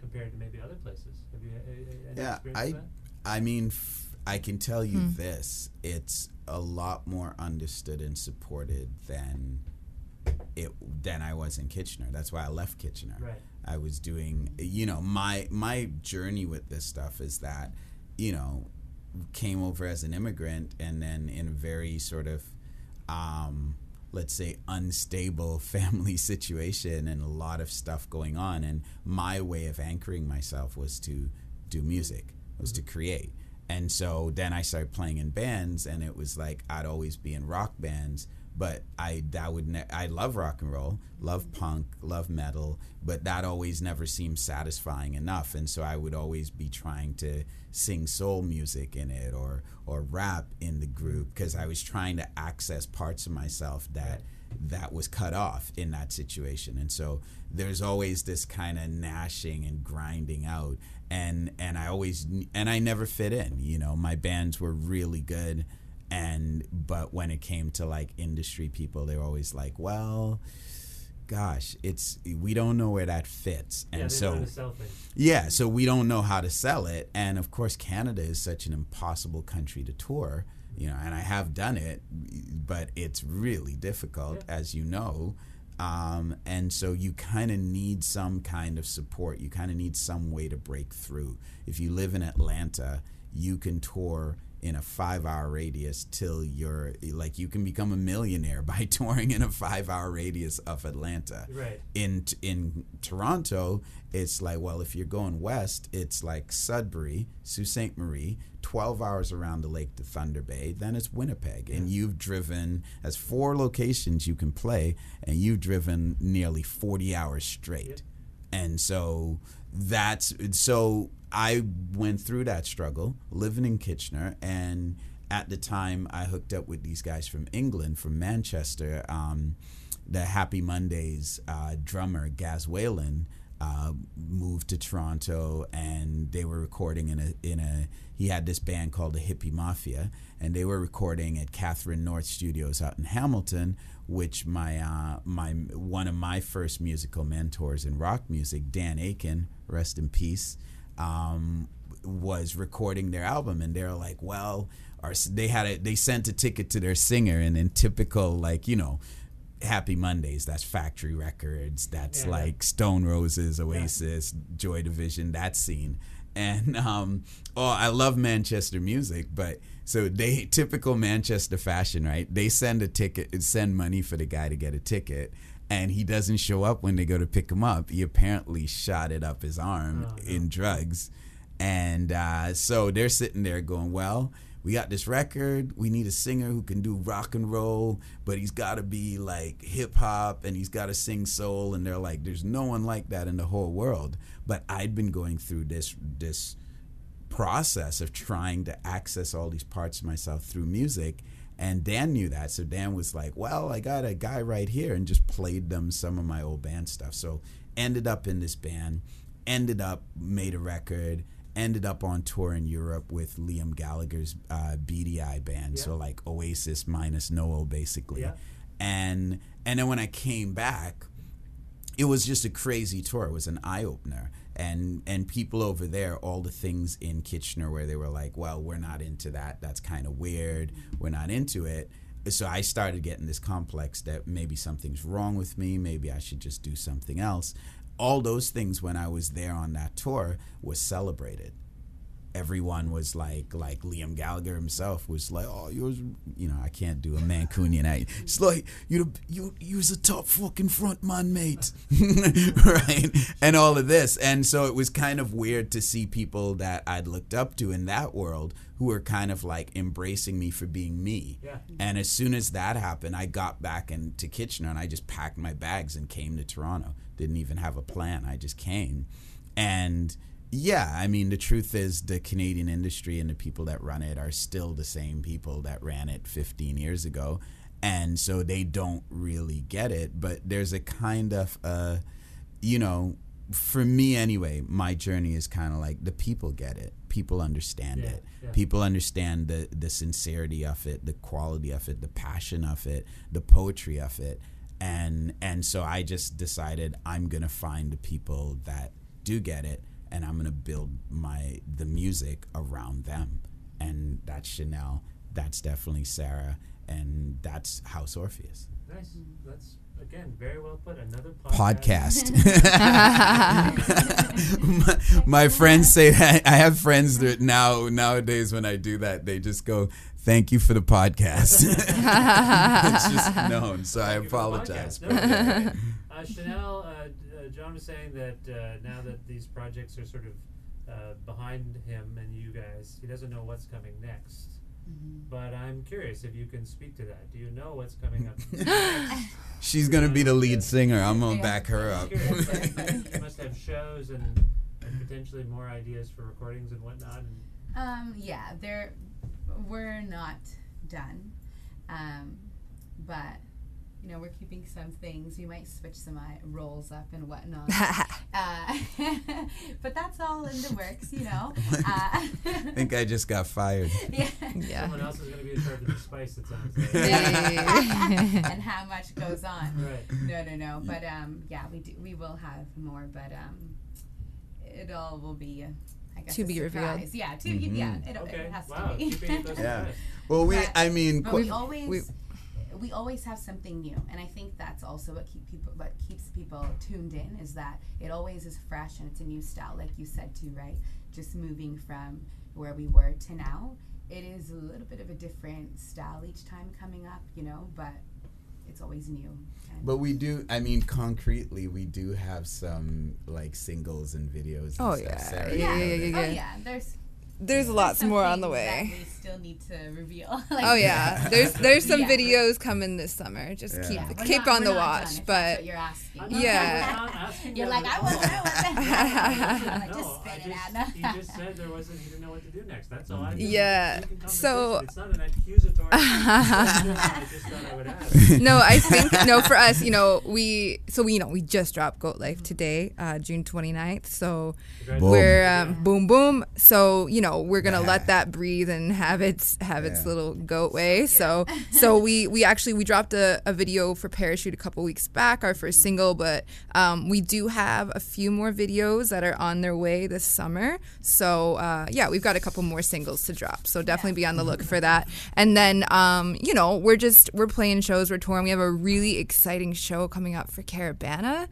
compared to maybe other places? Have you uh, uh, any yeah experience i with that? i mean f- i can tell you Hmm. this it's a lot more understood and supported than it than i was in kitchener that's why i left kitchener Right. i was doing you know my my journey with this stuff is that you know came over as an immigrant and then in a very sort of um, let's say unstable family situation and a lot of stuff going on and my way of anchoring myself was to do music was to create. And so then I started playing in bands, and it was like I'd always be in rock bands, but I that would ne- I love rock and roll, love punk, love metal, but that always never seemed satisfying enough, and so I would always be trying to sing soul music in it or or rap in the group because I was trying to access parts of myself that that was cut off in that situation, and so there's always this kind of gnashing and grinding out, and and I always and I never fit in, you know, my bands were really good and but when it came to like industry people they were always like well gosh it's we don't know where that fits. And Yeah, so know how to sell things. yeah so we don't know how to sell it. And of course canada is such an impossible country to tour you know and i have done it but it's really difficult as you know. Um, and so you kind of need some kind of support. You kind of need some way to break through. If you live in atlanta you can tour in a five hour radius till you're like you can become a millionaire by touring in a five hour radius of Atlanta. Right. In in Toronto, it's like well, if you're going west, it's like Sudbury, Sault Ste. Marie, twelve hours around the lake to Thunder Bay. Then it's Winnipeg, and you've driven as four locations you can play, and you've driven nearly forty hours straight. And so that's so I went through that struggle living in Kitchener and at the time I hooked up with these guys from England from Manchester um, the Happy Mondays uh, drummer Gaz Whelan uh, moved to Toronto and they were recording in a in a he had this band called the Hippie Mafia and they were recording at Catharine North Studios out in Hamilton which my uh, my one of my first musical mentors in rock music Dan Achen rest in peace um, was recording their album and they're like well our, they had a they sent a ticket to their singer and in typical like you know Happy Mondays, that's Factory Records, that's Yeah. like Stone Roses, Oasis, Joy Division, that scene. And um, oh, I love Manchester music, but so they typical Manchester fashion, right? They send a ticket, send money for the guy to get a ticket, and he doesn't show up when they go to pick him up. He apparently shot it up his arm in drugs, and uh, so they're sitting there going, well we got this record. We need a singer who can do rock and roll, but he's got to be like hip hop and he's got to sing soul. And they're like, there's no one like that in the whole world. But I'd been going through this this process of trying to access all these parts of myself through music. And Dan knew that. So Dan was like, well, I got a guy right here and just played them some of my old band stuff. So ended up in this band, ended up, made a record, ended up on tour in Europe with Liam Gallagher's uh, Beady Eye band. So like Oasis minus Noel basically. Yeah. And and then when I came back, it was just a crazy tour. It was an eye opener. And and people over there, all the things in Kitchener where they were like, well, we're not into that. That's kind of weird. We're not into it. So I started getting this complex that maybe something's wrong with me. Maybe I should just do something else. All those things when I was there on that tour was celebrated everyone was like like Liam Gallagher himself was like oh you're you know I can't do a Mancunian act. It's like you you you's a top fucking front man mate. Right? And all of this. And so it was kind of weird to see people that I'd looked up to in that world who were kind of like embracing me for being me. Yeah. and as soon as that happened I got back into Kitchener and I just packed my bags and came to Toronto. Didn't even have a plan. I just came. And yeah, I mean, the truth is the Canadian industry and the people that run it are still the same people that ran it 15 years ago. And so they don't really get it. But there's a kind of, uh, you know, for me anyway, my journey is kind of like the people get it. People understand Yeah, it. yeah. People understand the, the sincerity of it, the quality of it, the passion of it, the poetry of it. And, and so I just decided I'm going to find the people that do get it and I'm gonna build my the music around them, and that's Chanel, that's definitely Sarah, and that's House Orpheus Nice. That's again very well put. Another podcast. podcast. my, my friends say that I have friends that now nowadays when I do that they just go, "Thank you for the podcast." it's just known, so I Thank the apologize. No, uh, Chanel, uh, uh, John was saying that uh, now that these projects are sort of uh, behind him and you guys. He doesn't know what's coming next. But I'm curious if you can speak to that. Do you know what's coming up? She's gonna be the lead singer. I'm gonna Yeah. back her up. Curious. you must have shows and, and potentially more ideas for recordings and whatnot. And Um, yeah, there, we're not done, um, but you know we're keeping some things. We might switch some uh, roles up and whatnot. uh, but that's all in the works, you know. Uh, I think I just got fired. yeah. someone else is going to be in charge of the spice. It sounds like. and how much goes on. Right. No, no, no. But um, yeah, we do. We will have more, but um, it all will be. Uh, I guess To a be revealed. Yeah, to yeah, it, Okay. it has Wow. to be. Keeping it close to Yeah. Well, we. But- I mean, But qu- we always we- we, always have something new, and I think that's also what keep people what keeps people tuned in is that it always is fresh and it's a new style, like you said too, right? Just moving from where we were to now, it is a little bit of a different style each time coming up, you know, but it's always new. But we do. I mean, concretely, we do have some like singles and videos. And Oh, stuff, yeah. Sarah. Yeah, yeah, yeah, Oh yeah. yeah, there's There's lots some more on the way. that we still need to reveal. Like- Oh yeah, there's there's some Yeah. videos coming this summer. Just Yeah. keep Yeah, keep not- on the not done, watch. if that's But what you're asking. Yeah. Not asking You're like, I want to know what the No, Like, just spit I it just, out. he just said there wasn't. He didn't know what to do next. That's all. I did. Yeah, We so- it's not an accusatory. I just thought I would ask. no, I think no for us, you know, we so we you know we just dropped Goat Life today, uh, June 29th. So Boom. we're um, boom boom. So you know we're gonna let that breathe and have its have its Yeah. little goat way. So so we we actually we dropped a, a video for Parachute a couple weeks back, our first single, but um, we do have a few more videos that are on their way this summer. So uh, yeah, we've got a couple more singles to drop. So definitely be on the look for that. And then um, you know we're just we're playing shows, we're touring. We have a really exciting show coming up for Caribana.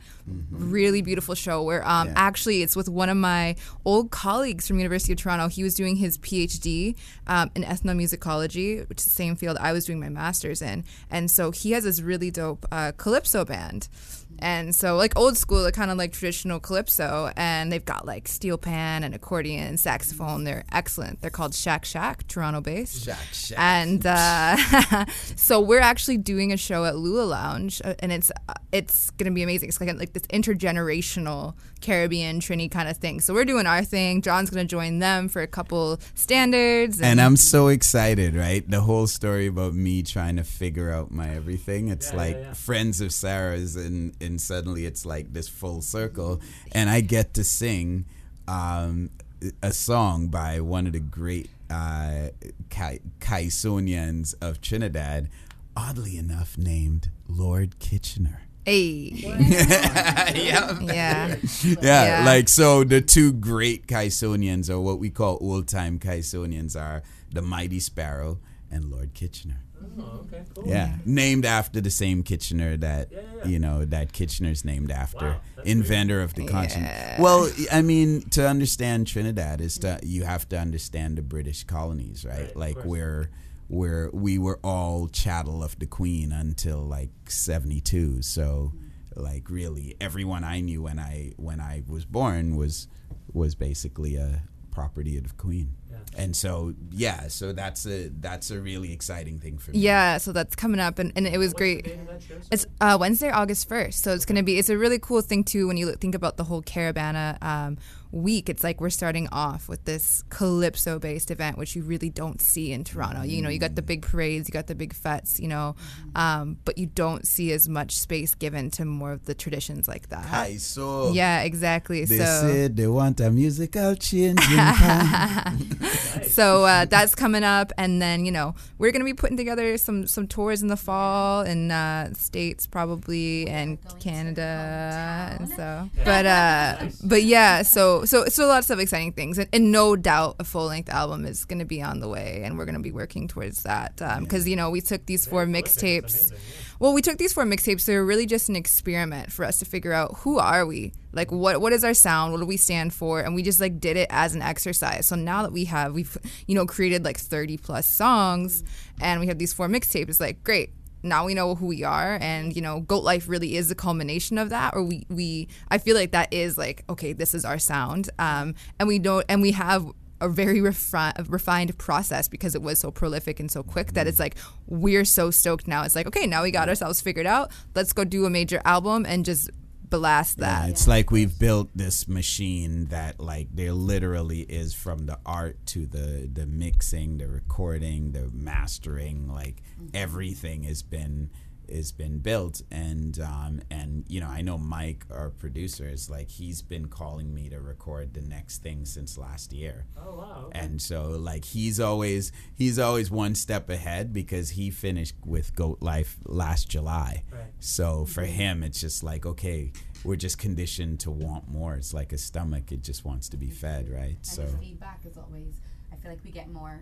Really beautiful show where um, Yeah. actually it's with one of my old colleagues from University of Toronto. He was doing his PhD um, in ethnomusicology, which is the same field I was doing my master's in. And so he has this really dope uh, calypso band. And so, like old school, like kind of like traditional calypso, and they've got like steel pan and accordion, saxophone. They're excellent. They're called Shack Shack, Toronto based. Shack Shack. And uh, so we're actually doing a show at Lula Lounge, uh, and it's uh, it's gonna be amazing. It's like like this intergenerational Caribbean Trini kind of thing. So we're doing our thing. John's gonna join them for a couple standards. And I'm so excited, right? The whole story about me trying to figure out my everything. It's Yeah, like yeah, yeah. friends of Sarah's, and and suddenly it's like this full circle, and I get to sing um, a song by one of the great uh, Kai- Kaisonians of Trinidad, oddly enough named Lord Kitchener. Hey, yeah. yeah, yeah, Yeah. like so the two great Kaisonians, or what we call old time Kaisonians, are the Mighty Sparrow and Lord Kitchener. Oh, okay, cool. Yeah, named after the same Kitchener that Yeah, yeah, yeah. you know that Kitchener's named after, Wow, that's inventor of the continent. Well, I mean, to understand Trinidad is to you have to understand the British colonies, right? Right, of like course. Where where we were all chattel of the Queen until like seventy two. So, like really, everyone I knew when I when I was born was was basically a property of the Queen. Yeah. And so, yeah, so that's a that's a really exciting thing for me. yeah. So that's coming up, and, and it was What's great. The date of that show, It's uh, Wednesday, August first. So it's gonna be. It's a really cool thing too when you look, think about the whole Caribana um, week. It's like we're starting off with this calypso-based event, which you really don't see in Toronto. You know, you got the big parades, you got the big fetes, you know, um, but you don't see as much space given to more of the traditions like that. Hi, so Yeah, exactly. They so said they want a musical change so uh, that's coming up, and then you know we're gonna be putting together some some tours in the fall in uh, states probably and Canada, and so. But uh, but yeah, so so so a lot of exciting things, and, and no doubt a full length album is gonna be on the way, and we're gonna be working towards that um, because you know we took these four mixtapes. yeah. Well, we took these four mixtapes. They were really just an experiment for us to figure out who are we, like what what is our sound, what do we stand for, and we just like did it as an exercise. So now that we have, we've you know created like thirty plus songs, and we have these four mixtapes. It's like great. Now we know who we are and you know goat life really is the culmination of that or we we i feel like that is like okay this is our sound. Um and we don't and we have a very refi- refined process because it was so prolific and so quick that it's like we're so stoked now. It's like okay now we got ourselves figured out. Let's go do a major album and just blast that. Yeah, it's like we've built this machine that like there literally is from the art to the the mixing, the recording, the mastering, like mm-hmm. everything has been has been built and um and you know I know Mike our producer is like he's been calling me to record the next thing since last year. Oh wow. okay. And so like he's always he's always one step ahead because he finished with Goat Life last July. Right. So for him it's just like okay, we're just conditioned to want more. It's like a stomach, it just wants to be fed, right? And So the feedback is always. I feel like we get more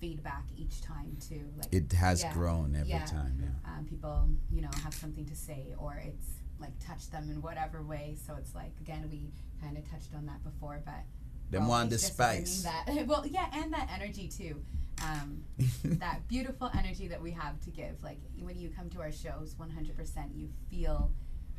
feedback each time too. Like It has grown every time, yeah. Um, people, you know, have something to say, or it's like touch them in whatever way. So it's like again, we kind of touched on that before, but Them we're want the spice. That well, yeah, and that energy too. Um, that beautiful energy that we have to give. Like when you come to our shows, 100%, you feel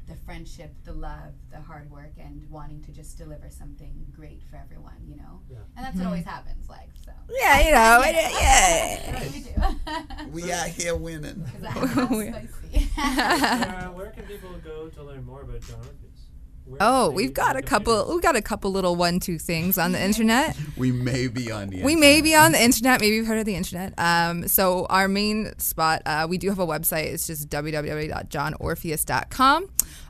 the friendship, the love, the hard work, and wanting to just deliver something great for everyone, you know? Yeah. And that's what hmm. always happens, like, so. Yeah, you know, it- yeah. we do. we out here winning. Sarah, uh, where can people go to learn more about John Orpheus? Oh, we've got a couple. We've got a couple little one-two things on the internet. We may be on the We may be on the internet. Maybe you've heard of the internet. Um, so our main spot, uh, we do have a website. It's just www.johnorpheus.com.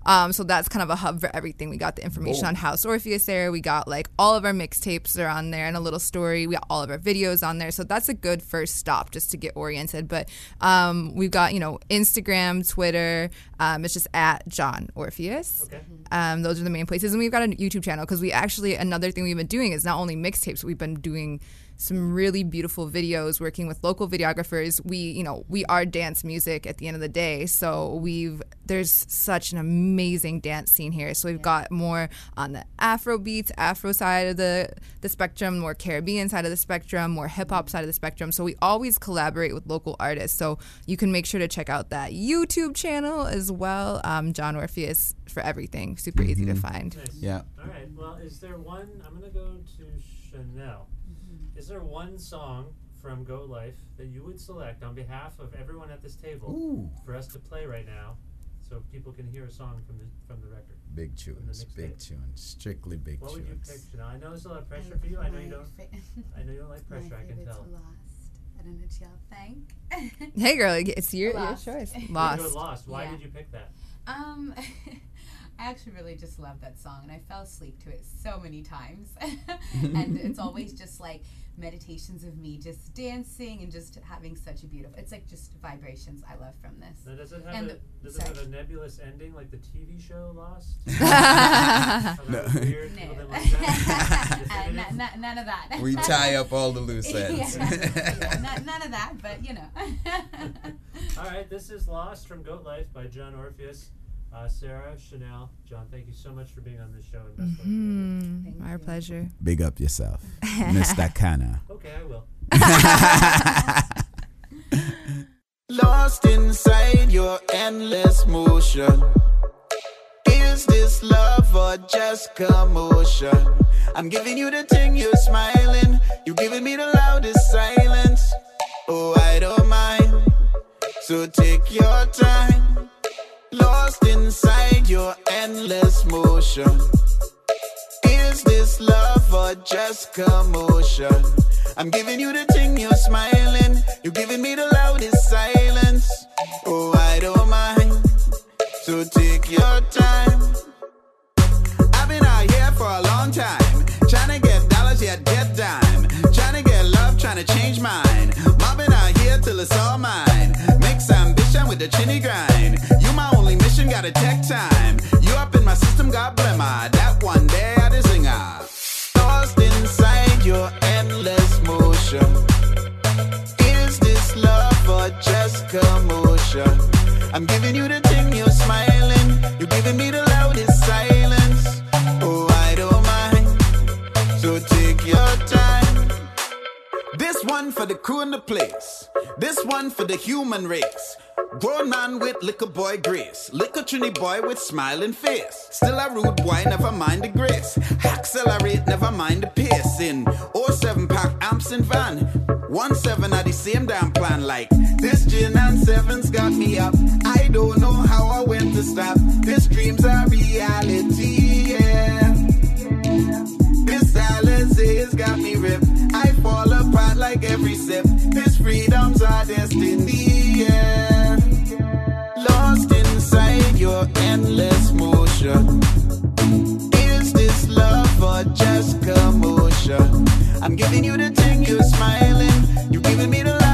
Um, so that's kind of a hub for everything. We got the information on House Orpheus there. We got like all of our mixtapes are on there and a little story. We got all of our videos on there. So that's a good first stop just to get oriented. But um, we've got, you know, Instagram, Twitter. Um, it's just at John Orpheus. Okay. Um, those are the main places. And we've got a YouTube channel because we actually, another thing we've been doing is not only mixtapes, we've been doing some really beautiful videos working with local videographers. We, you know, we are dance music at the end of the day. So we've, there's such an amazing dance scene here. So we've got more on the Afro beats, Afro side of the, the spectrum, more Caribbean side of the spectrum, more hip hop side of the spectrum. So we always collaborate with local artists. So you can make sure to check out that YouTube channel as well. Um, John Orpheus for everything. Super easy to Mhm. find. Nice. Yeah. All right. Well, is there one? I'm gonna go to Chanel. Is there one song from Goat Life that you would select on behalf of everyone at this table Ooh. for us to play right now, so people can hear a song from the from the record? Big from the tunes, big mixtape? tunes, strictly big What would you tunes. pick, Chanel? I know there's a lot of pressure for you. I know you don't. I know you don't like pressure. I can tell. Lost. I don't know what y'all think. Hey, girl, it's your, your choice. We're gonna Lost. go Lost. Why Yeah. did you pick that? Um, I actually really just love that song, and I fell asleep to it so many times. and it's always just like meditations of me just dancing and just having such a beautiful. It's like just vibrations I love from this. Now, does it have And a the- does it have a nebulous ending like the TV show Lost? No. How weird. People didn't like that? Uh, n- n- none of that. We tie up all the loose Yeah. ends. Yeah, n- none of that, but you know. All right, this is Lost from Goat Life by John Orpheus. Uh, Sarah, Chanel, John, thank you so much for being on this show. And best luck with everything. Mm, pleasure. Big up yourself, Mr. Kana. Okay, I will. Lost inside your endless motion. Is this love or just commotion? I'm giving you the thing, you're smiling. You giving me the loudest silence. Oh, I don't mind. So take your time. Lost inside your endless motion. Is this love or just commotion? I'm giving you the thing, you're smiling. You're giving me the loudest silence. Oh, I don't mind. So take your time. I've been out here for a long time. Trying to get dollars, yeah, get dime. Trying to get love, trying to change mine. Mobbing out here till it's all mine. Mix ambition with the chinny grind. You my only mission, gotta take time. You up in my system, God blemmer. That one day I just sing. Lost inside your endless motion. Is this love or just commotion? I'm giving you the thing, you're smiling. You're giving me the loudest silence. Oh, I don't mind. So take your time. This one for the crew in the place. This one for the human race. Grown man with liquor boy grace. Liquor trini boy with smiling face. Still a rude boy, never mind the grace. Accelerate, never mind the pace. In 07 pack amps and van. 1 7 at the same damn plan. Like this gin and sevens got me up. I don't know how I went to stop. This dream's a reality, yeah. This Alizé's got me ripped. I fall apart like every sip. This freedom's our destiny, your endless motion. Is this love or just commotion? I'm giving you the thing, you're smiling. You're giving me the loudest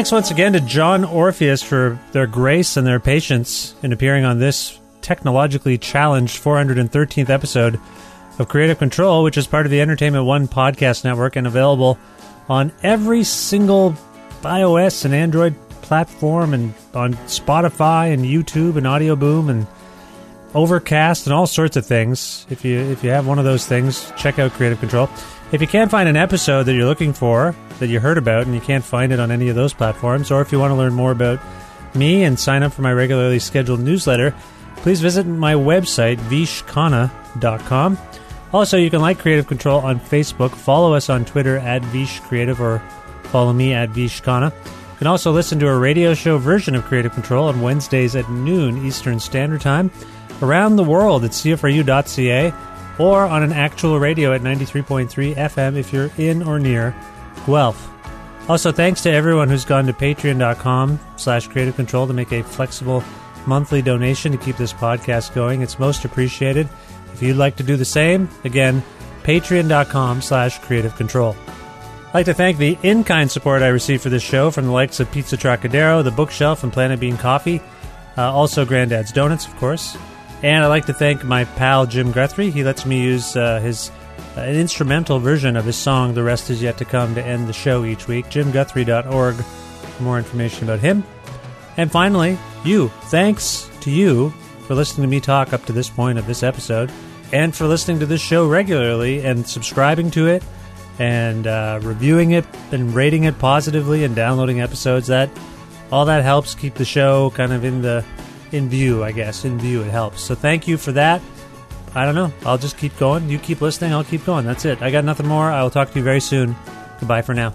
Thanks once again to John Orpheus for their grace and their patience in appearing on this technologically challenged 413th episode of Kreative Kontrol, which is part of the Entertainment One podcast network and available on every single iOS and Android platform and on Spotify and YouTube and Audio Boom and Overcast and all sorts of things. If you if you have one of those things, check out Kreative Kontrol. If you can't find an episode that you're looking for that you heard about and you can't find it on any of those platforms, or if you want to learn more about me and sign up for my regularly scheduled newsletter, please visit my website vishkhanna.com. Also, you can like Kreative Kontrol on Facebook, follow us on Twitter at Vish Creative, or follow me at Vishkhanna. You can also listen to a radio show version of Kreative Kontrol on Wednesdays at noon Eastern Standard Time around the world at cfru.ca or on an actual radio at 93.3 FM if you're in or near Guelph. Also, thanks to everyone who's gone to patreon.com slash creative control to make a flexible monthly donation to keep this podcast going. It's most appreciated. If you'd like to do the same, again, patreon.com slash creative control. I'd like to thank the in-kind support I received for this show from the likes of Pizza Trocadero, The Bookshelf, and Planet Bean Coffee. Uh, also, Granddad's Donuts, of course. And I'd like to thank my pal Jim Guthrie. He lets me use uh, his uh, an instrumental version of his song "The Rest Is Yet to Come" to end the show each week. JimGuthrie.org for more information about him. And finally, you. Thanks to you for listening to me talk up to this point of this episode, and for listening to this show regularly and subscribing to it, and uh, reviewing it and rating it positively and downloading episodes. That all that helps keep the show kind of in the in view, I guess. In view, it helps. So thank you for that. I don't know. I'll just keep going. You keep listening. I'll keep going. That's it. I got nothing more. I will talk to you very soon. Goodbye for now.